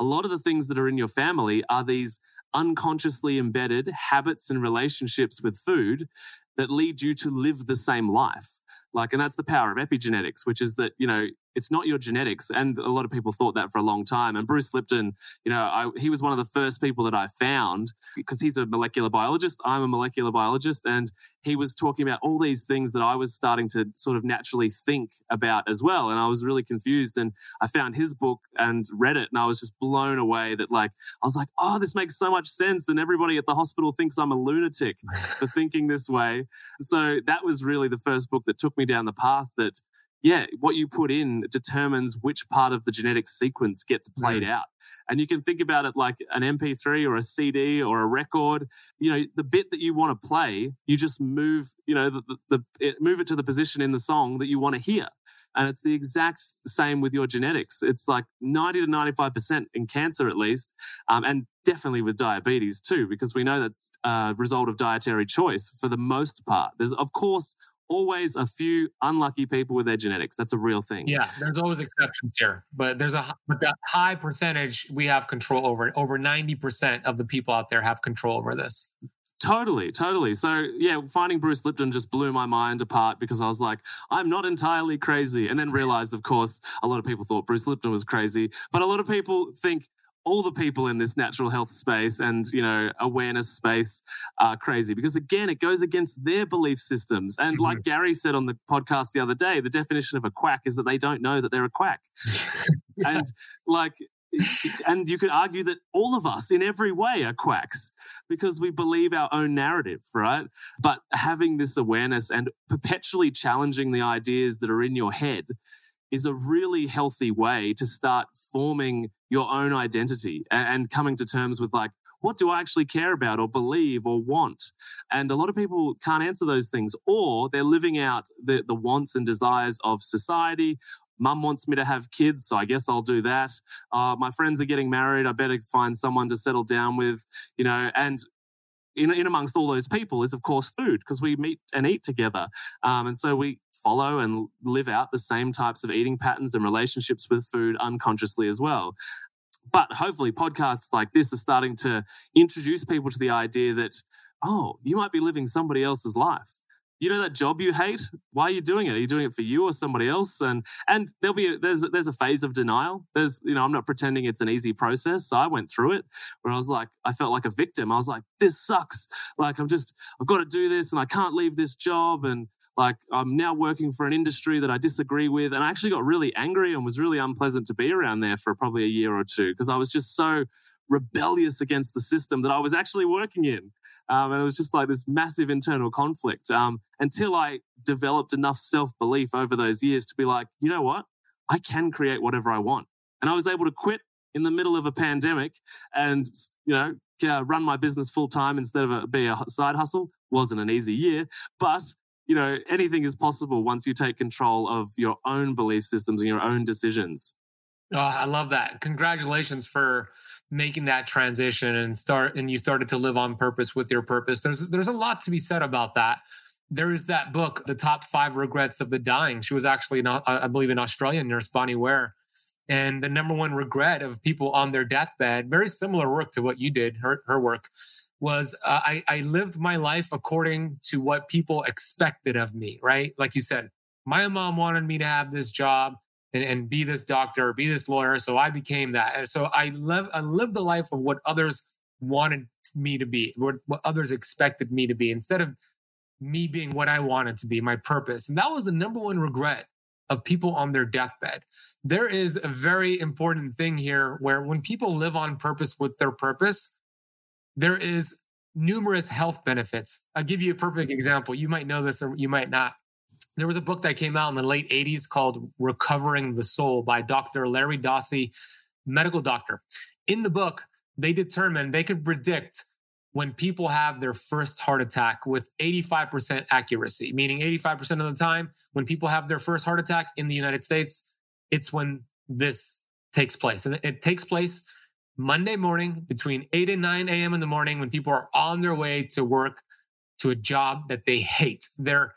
a lot of the things that are in your family are these unconsciously embedded habits and relationships with food that lead you to live the same life. Like, and that's the power of epigenetics, which is that, you know, it's not your genetics. And a lot of people thought that for a long time. And Bruce Lipton, you know, I, he was one of the first people that I found because he's a molecular biologist. I'm a molecular biologist. And he was talking about all these things that I was starting to sort of naturally think about as well. And I was really confused. And I found his book and read it. And I was just blown away that, like, I was like, oh, this makes so much sense. And everybody at the hospital thinks I'm a lunatic for thinking this way. So that was really the first book that took me down the path that yeah, what you put in determines which part of the genetic sequence gets played mm. out. And you can think about it like an MP3 or a CD or a record. You know, the bit that you want to play, you just move, you know, the, the, the it, move it to the position in the song that you want to hear. And it's the exact same with your genetics. It's like 90 to 95% in cancer, at least, um, and definitely with diabetes too, because we know that's a result of dietary choice for the most part. There's, of course, always a few unlucky people with their genetics. That's a real thing. Yeah, there's always exceptions here, but there's a but that high percentage we have control over. Over ninety percent of the people out there have control over this. Totally, totally. So yeah, finding Bruce Lipton just blew my mind apart because I was like, I'm not entirely crazy, and then realized, of course, a lot of people thought Bruce Lipton was crazy, but a lot of people think all the people in this natural health space and you know awareness space are crazy because again it goes against their belief systems. And mm-hmm. like gary said on the podcast the other day the definition of a quack is that they don't know that they're a quack. And like and you could argue that all of us in every way are quacks because we believe our own narrative right? But having this awareness and perpetually challenging the ideas that are in your head is a really healthy way to start forming your own identity and coming to terms with like what do I actually care about or believe or want? And a lot of people can't answer those things, or they're living out the, the wants and desires of society. Mum wants me to have kids, so I guess I'll do that. Uh, my friends are getting married. I better find someone to settle down with, you know, and in, in amongst all those people is, of course, food because we meet and eat together. Um, and so we follow and live out the same types of eating patterns and relationships with food unconsciously as well. But hopefully, podcasts like this are starting to introduce people to the idea that, oh, you might be living somebody else's life. You know that job you hate? Why are you doing it? Are you doing it for you or somebody else? And and there'll be a, there's there's a phase of denial. There's you know I'm not pretending it's an easy process. So I went through it where I was like I felt like a victim. I was like this sucks. Like I'm just I've got to do this and I can't leave this job and like I'm now working for an industry that I disagree with. And I actually got really angry and was really unpleasant to be around there for probably a year or two because I was just so rebellious against the system that I was actually working in. Um, and it was just like this massive internal conflict um, until I developed enough self belief over those years to be like, you know what? I can create whatever I want. And I was able to quit in the middle of a pandemic and, you know, run my business full time instead of a, be a side hustle. Wasn't an easy year, but you know, anything is possible once you take control of your own belief systems and your own decisions. Oh, I love that. Congratulations for making that transition and start and you started to live on purpose with your purpose. There's there's a lot to be said about that. There is that book, The Top Five Regrets of the Dying. She was actually, not, uh, I believe, an Australian nurse, Bonnie Ware. And the number one regret of people on their deathbed, very similar work to what you did, her, her work, was uh, I, I lived my life according to what people expected of me, right? Like you said, my mom wanted me to have this job and, and be this doctor, or be this lawyer. So I became that. And so I I lived the life of what others wanted me to be, what, what others expected me to be, instead of me being what I wanted to be, my purpose. And that was the number one regret of people on their deathbed. There is a very important thing here where when people live on purpose with their purpose, there is numerous health benefits. I'll give you a perfect example. You might know this or you might not. There was a book that came out in the late 80s called Recovering the Soul by Dr. Larry Dossey, medical doctor. In the book, they determined they could predict when people have their first heart attack with 85% accuracy, meaning 85% of the time when people have their first heart attack in the United States, it's when this takes place. And it takes place Monday morning between 8 and 9 a.m. in the morning when people are on their way to work to a job that they hate. Their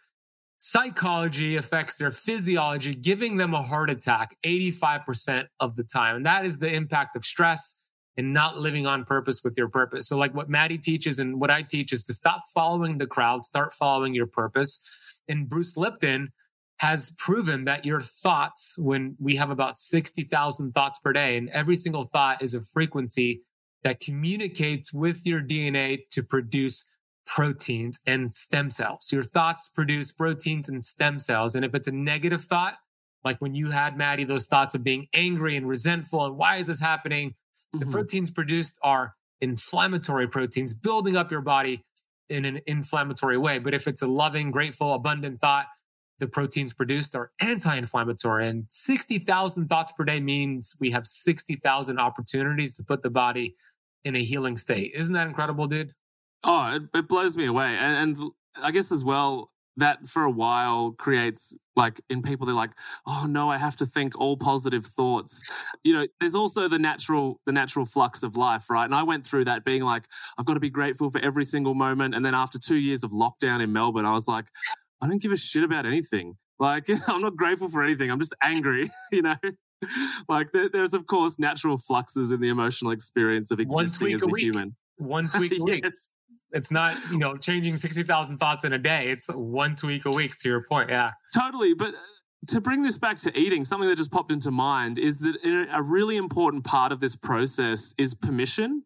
psychology affects their physiology, giving them a heart attack 85% of the time. And that is the impact of stress and not living on purpose with your purpose. So, like what Matty teaches and what I teach is to stop following the crowd, start following your purpose. And Bruce Lipton has proven that your thoughts, when we have about 60,000 thoughts per day, and every single thought is a frequency that communicates with your DNA to produce proteins and stem cells. Your thoughts produce proteins and stem cells. And if it's a negative thought, like when you had Matty, those thoughts of being angry and resentful, and why is this happening? Mm-hmm. The proteins produced are inflammatory proteins building up your body in an inflammatory way. But if it's a loving, grateful, abundant thought, the proteins produced are anti-inflammatory and 60,000 thoughts per day means we have 60,000 opportunities to put the body in a healing state. Isn't that incredible, dude? Oh, it, it blows me away. And, and I guess as well, that for a while creates like in people they're like oh no i have to think all positive thoughts you know there's also the natural the natural flux of life right and i went through that being like i've got to be grateful for every single moment and then after two years of lockdown in melbourne i was like I don't give a shit about anything. Like, I'm not grateful for anything. I'm just angry, you know? like, there, there's, of course, natural fluxes in the emotional experience of existing as a, a human. One tweak a week. yes. It's not, you know, changing 60,000 thoughts in a day. It's one tweak a week, to your point. Yeah. Totally. But uh, to bring this back to eating, something that just popped into mind is that uh, a really important part of this process is permission.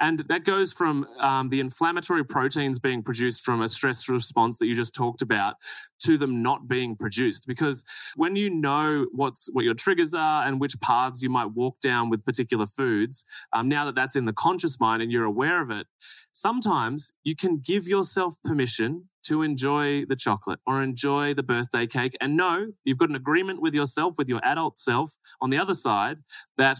And that goes from um, the inflammatory proteins being produced from a stress response that you just talked about to them not being produced. Because when you know what's what your triggers are and which paths you might walk down with particular foods, um, now that that's in the conscious mind and you're aware of it, sometimes you can give yourself permission to enjoy the chocolate or enjoy the birthday cake and know you've got an agreement with yourself, with your adult self on the other side that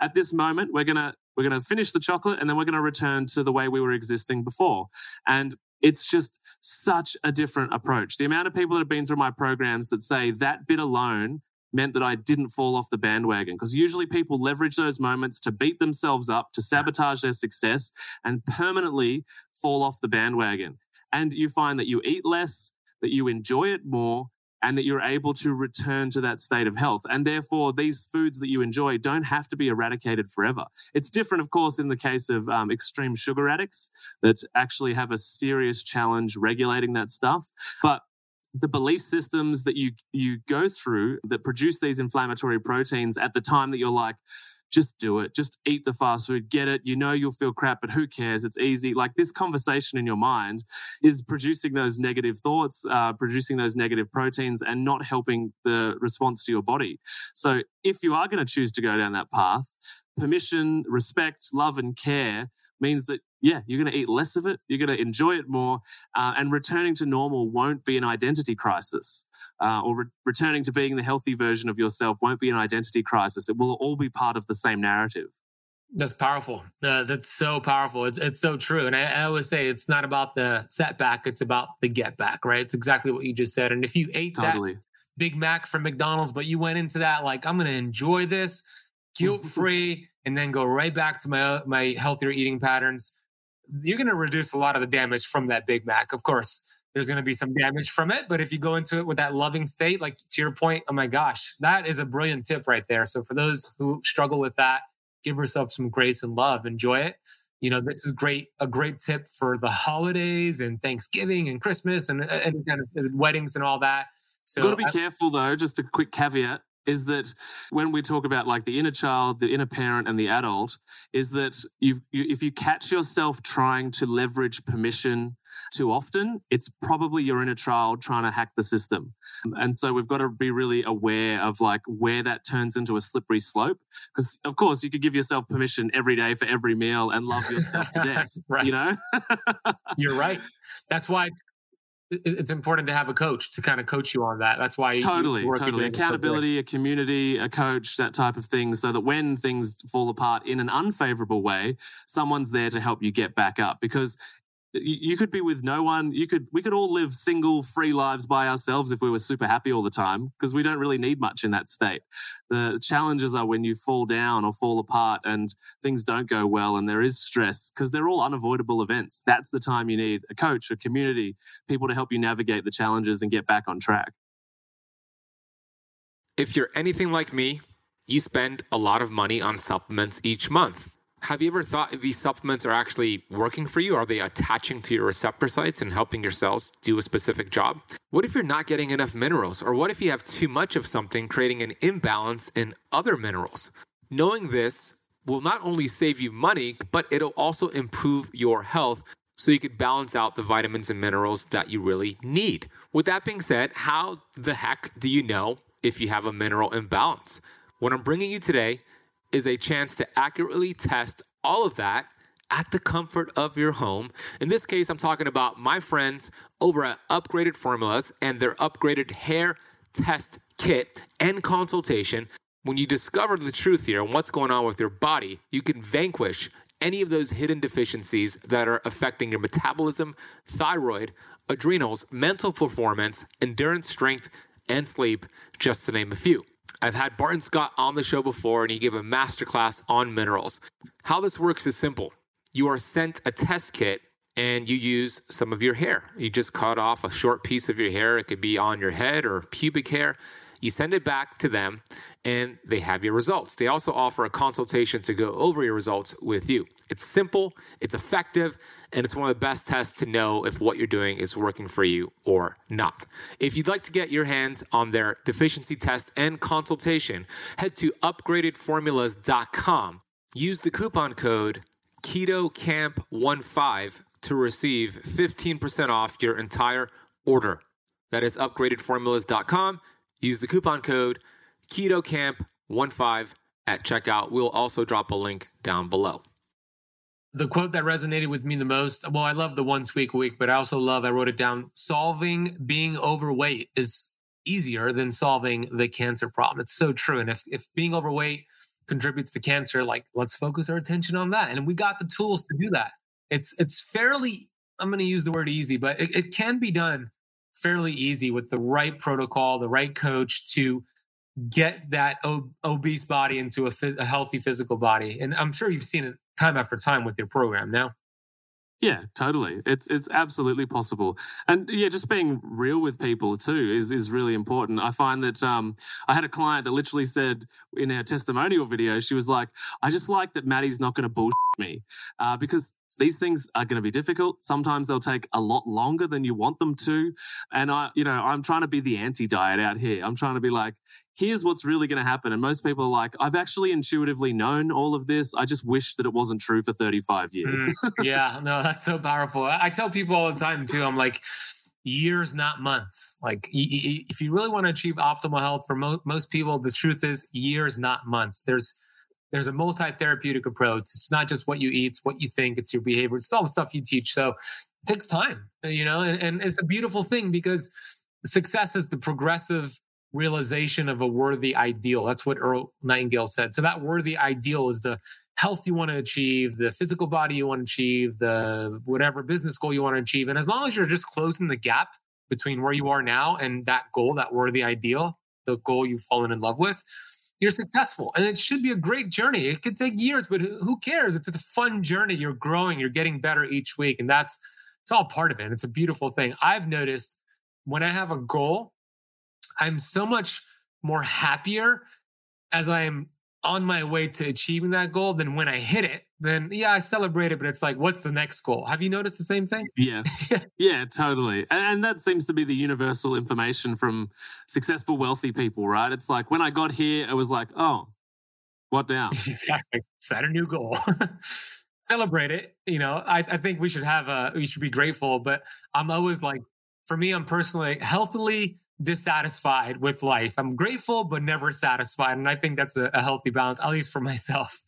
at this moment we're going to we're going to finish the chocolate and then we're going to return to the way we were existing before. And it's just such a different approach. The amount of people that have been through my programs that say that bit alone meant that I didn't fall off the bandwagon. Because usually people leverage those moments to beat themselves up, to sabotage their success, and permanently fall off the bandwagon. And you find that you eat less, that you enjoy it more, and that you're able to return to that state of health. And therefore, these foods that you enjoy don't have to be eradicated forever. It's different, of course, in the case of um, extreme sugar addicts that actually have a serious challenge regulating that stuff. But the belief systems that you you go through that produce these inflammatory proteins at the time that you're like just do it. Just eat the fast food, get it. You know you'll feel crap, but who cares? It's easy. Like this conversation in your mind is producing those negative thoughts, uh, producing those negative proteins, and not helping the response to your body. So if you are going to choose to go down that path, permission, respect, love, and care means that yeah, you're going to eat less of it, you're going to enjoy it more, uh, and returning to normal won't be an identity crisis, uh, or re- returning to being the healthy version of yourself won't be an identity crisis. It will all be part of the same narrative. That's powerful. Uh, that's so powerful. It's it's so true. And I, I, always say it's not about the setback; it's about the get back. Right? It's exactly what you just said. And if you ate totally. that Big Mac from McDonald's, but you went into that like I'm going to enjoy this, guilt free, and then go right back to my my healthier eating patterns you're going to reduce a lot of the damage from that Big Mac. Of course, there's going to be some damage from it, but if you go into it with that loving state, like to your point, oh my gosh, that is a brilliant tip right there. So for those who struggle with that, give yourself some grace and love, enjoy it. You know, this is great, a great tip for the holidays and Thanksgiving and Christmas and any kind of weddings and all that. So You've got to be I, careful though, just a quick caveat is that when we talk about like the inner child, the inner parent, and the adult, is that you if you catch yourself trying to leverage permission too often, it's probably your inner child trying to hack the system. And so we've got to be really aware of like where that turns into a slippery slope. Because of course you could give yourself permission every day for every meal and love yourself to death. right. You know? You're right. That's why it's important to have a coach to kind of coach you on that. That's why totally, totally accountability, a community, a coach, that type of thing, so that when things fall apart in an unfavorable way, someone's there to help you get back up. Because you could be with no one. You could we could all live single free lives by ourselves if we were super happy all the time because we don't really need much in that state. The challenges are when you fall down or fall apart and things don't go well and there is stress because they're all unavoidable events. That's the time you need a coach a community people to help you navigate the challenges and get back on track. If you're anything like me you spend a lot of money on supplements each month have you ever thought if these supplements are actually working for you? Are they attaching to your receptor sites and helping your cells do a specific job? What if you're not getting enough minerals? Or what if you have too much of something, creating an imbalance in other minerals? Knowing this will not only save you money, but it'll also improve your health so you could balance out the vitamins and minerals that you really need. With that being said, how the heck do you know if you have a mineral imbalance? What I'm bringing you today is a chance to accurately test all of that at the comfort of your home. In this case, I'm talking about my friends over at Upgraded Formulas and their upgraded hair test kit and consultation. When you discover the truth here and what's going on with your body, you can vanquish any of those hidden deficiencies that are affecting your metabolism, thyroid, adrenals, mental performance, endurance, strength, and sleep, just to name a few. I've had Barton Scott on the show before, and he gave a masterclass on minerals. How this works is simple you are sent a test kit and you use some of your hair. You just cut off a short piece of your hair, it could be on your head or pubic hair, You send it back to them and they have your results. They also offer a consultation to go over your results with you. It's simple, it's effective, and it's one of the best tests to know if what you're doing is working for you or not. If you'd like to get your hands on their deficiency test and consultation, head to upgradedformulas.com. Use the coupon code KETOKAMP15 to receive 15% off your entire order. That is upgradedformulas.com. Use the coupon code KETOKAMP15 at checkout. We'll also drop a link down below. The quote that resonated with me the most well, I love the one tweak week, but I also love, I wrote it down solving being overweight is easier than solving the cancer problem. It's so true. And if, if being overweight contributes to cancer, like let's focus our attention on that. And we got the tools to do that. It's it's fairly, I'm going to use the word easy, but it, it can be done fairly easy with the right protocol, the right coach to get that ob- obese body into a, a healthy physical body. And I'm sure you've seen it time after time with your program now. Yeah, totally. It's it's absolutely possible, and yeah, just being real with people too is is really important. I find that um, I had a client that literally said in our testimonial video, she was like, "I just like that Matty's not going to bullshit me," uh, because these things are going to be difficult. Sometimes they'll take a lot longer than you want them to. And I, you know, I'm trying to be the anti diet out here. I'm trying to be like, here's what's really going to happen. And most people are like, I've actually intuitively known all of this. I just wish that it wasn't true for 35 years. Mm, yeah, no, that's so powerful. I tell people all the time too, I'm like, years, not months. Like, if you really want to achieve optimal health for mo- most people, the truth is years, not months. There's there's a multi-therapeutic approach. It's not just what you eat, it's what you think, it's your behavior, it's all the stuff you teach. So it takes time, you know, and, and it's a beautiful thing because success is the progressive realization of a worthy ideal. That's what Earl Nightingale said. So that worthy ideal is the health you want to achieve, the physical body you want to achieve, the whatever business goal you want to achieve. And as long as you're just closing the gap between where you are now and that goal, that worthy ideal, the goal you've fallen in love with, you're successful. And it should be a great journey. It could take years, but who cares? It's a fun journey. You're growing, you're getting better each week. And that's it's all part of it. It's a beautiful thing. I've noticed when I have a goal, I'm so much more happier as I am on my way to achieving that goal than when I hit it. Then yeah, I celebrate it, but it's like, what's the next goal? Have you noticed the same thing? Yeah, yeah, totally. And, and, that seems to be the universal information from successful, wealthy people, right? It's like when I got here, it was like, oh, what now? exactly. Set a new goal. Celebrate it. You know, I, I think we should have a, we should be grateful, but I'm always like, for me, I'm personally healthily dissatisfied with life. I'm grateful, but never satisfied. And I think that's a, a healthy balance, at least for myself.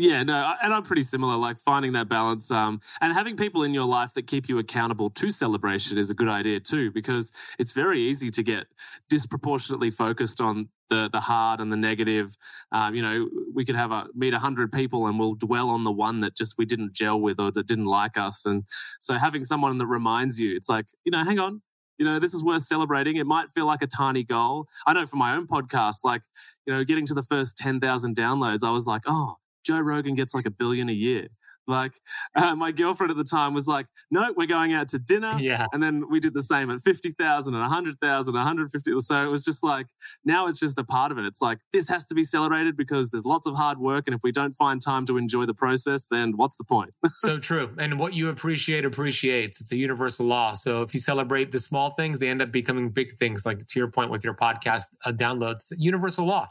Yeah, no, and I'm pretty similar. Like finding that balance, um, and having people in your life that keep you accountable to celebration is a good idea too, because it's very easy to get disproportionately focused on the the hard and the negative. Um, you know, we could have a meet a hundred people and we'll dwell on the one that just we didn't gel with or that didn't like us. And so having someone that reminds you, it's like, you know, hang on, you know, this is worth celebrating. It might feel like a tiny goal. I know for my own podcast, like, you know, getting to the first 10,000 downloads, I was like, oh, Joe Rogan gets like a billion a year. Like uh, my girlfriend at the time was like, "No, we're going out to dinner." Yeah. And then we did the same at fifty thousand and a hundred thousand, one hundred fifty. So it was just like now it's just a part of it. It's like this has to be celebrated because there's lots of hard work, and if we don't find time to enjoy the process, then what's the point? so true. And what you appreciate appreciates. It's a universal law. So if you celebrate the small things, they end up becoming big things. Like to your point with your podcast uh, downloads, universal law.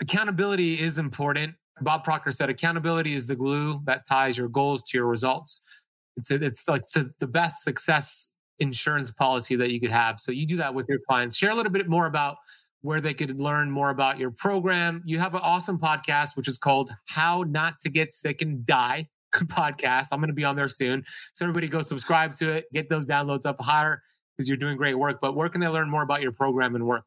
Accountability is important Bob Proctor said, accountability is the glue that ties your goals to your results. It's a, it's like the best success insurance policy that you could have. So you do that with your clients. Share a little bit more about where they could learn more about your program. You have an awesome podcast, which is called How Not to Get Sick and Die podcast. I'm going to be on there soon. So everybody go subscribe to it, get those downloads up higher because you're doing great work. But where can they learn more about your program and work?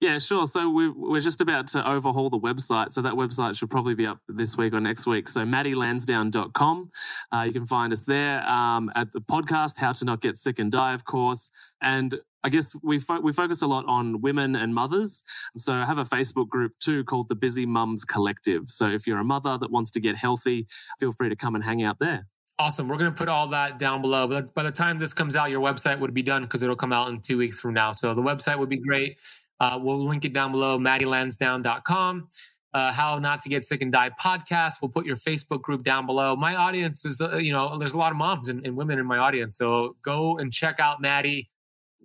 Yeah, sure. So we're, we're just about to overhaul the website. So that website should probably be up this week or next week. So mattylansdown.com. Uh, you can find us there um, at the podcast, How to Not Get Sick and Die, of course. And I guess we fo- we focus a lot on women and mothers. So I have a Facebook group too called the Busy Mums Collective. So if you're a mother that wants to get healthy, feel free to come and hang out there. Awesome. We're going to put all that down below. But by the time this comes out, your website would be done because it'll come out in two weeks from now. So the website would be great. Uh, we'll link it down below, mattylansdown.com. Uh, how not to get sick and die podcast. We'll put your Facebook group down below. My audience is, uh, you know, there's a lot of moms and, and women in my audience. So go and check out Matty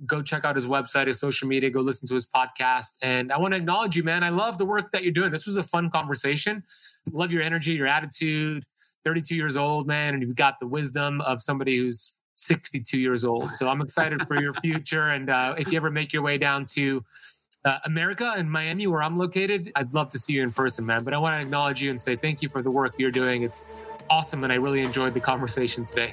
go check out his website, his social media, go listen to his podcast. And I want to acknowledge you, man. I love the work that you're doing. This was a fun conversation. Love your energy, your attitude. 32 years old, man, and you've got the wisdom of somebody who's 62 years old. So I'm excited for your future. And uh, if you ever make your way down to uh, America and Miami, where I'm located, I'd love to see you in person, man. But I want to acknowledge you and say thank you for the work you're doing. It's awesome, and I really enjoyed the conversation today.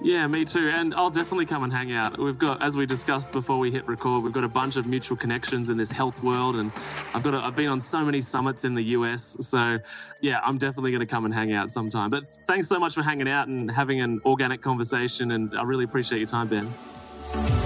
Yeah, me too. And I'll definitely come and hang out. We've got, as we discussed before we hit record, we've got a bunch of mutual connections in this health world. And I've got, a, I've been on so many summits in the US. So yeah, I'm definitely going to come and hang out sometime. But thanks so much for hanging out and having an organic conversation. And I really appreciate your time, Ben.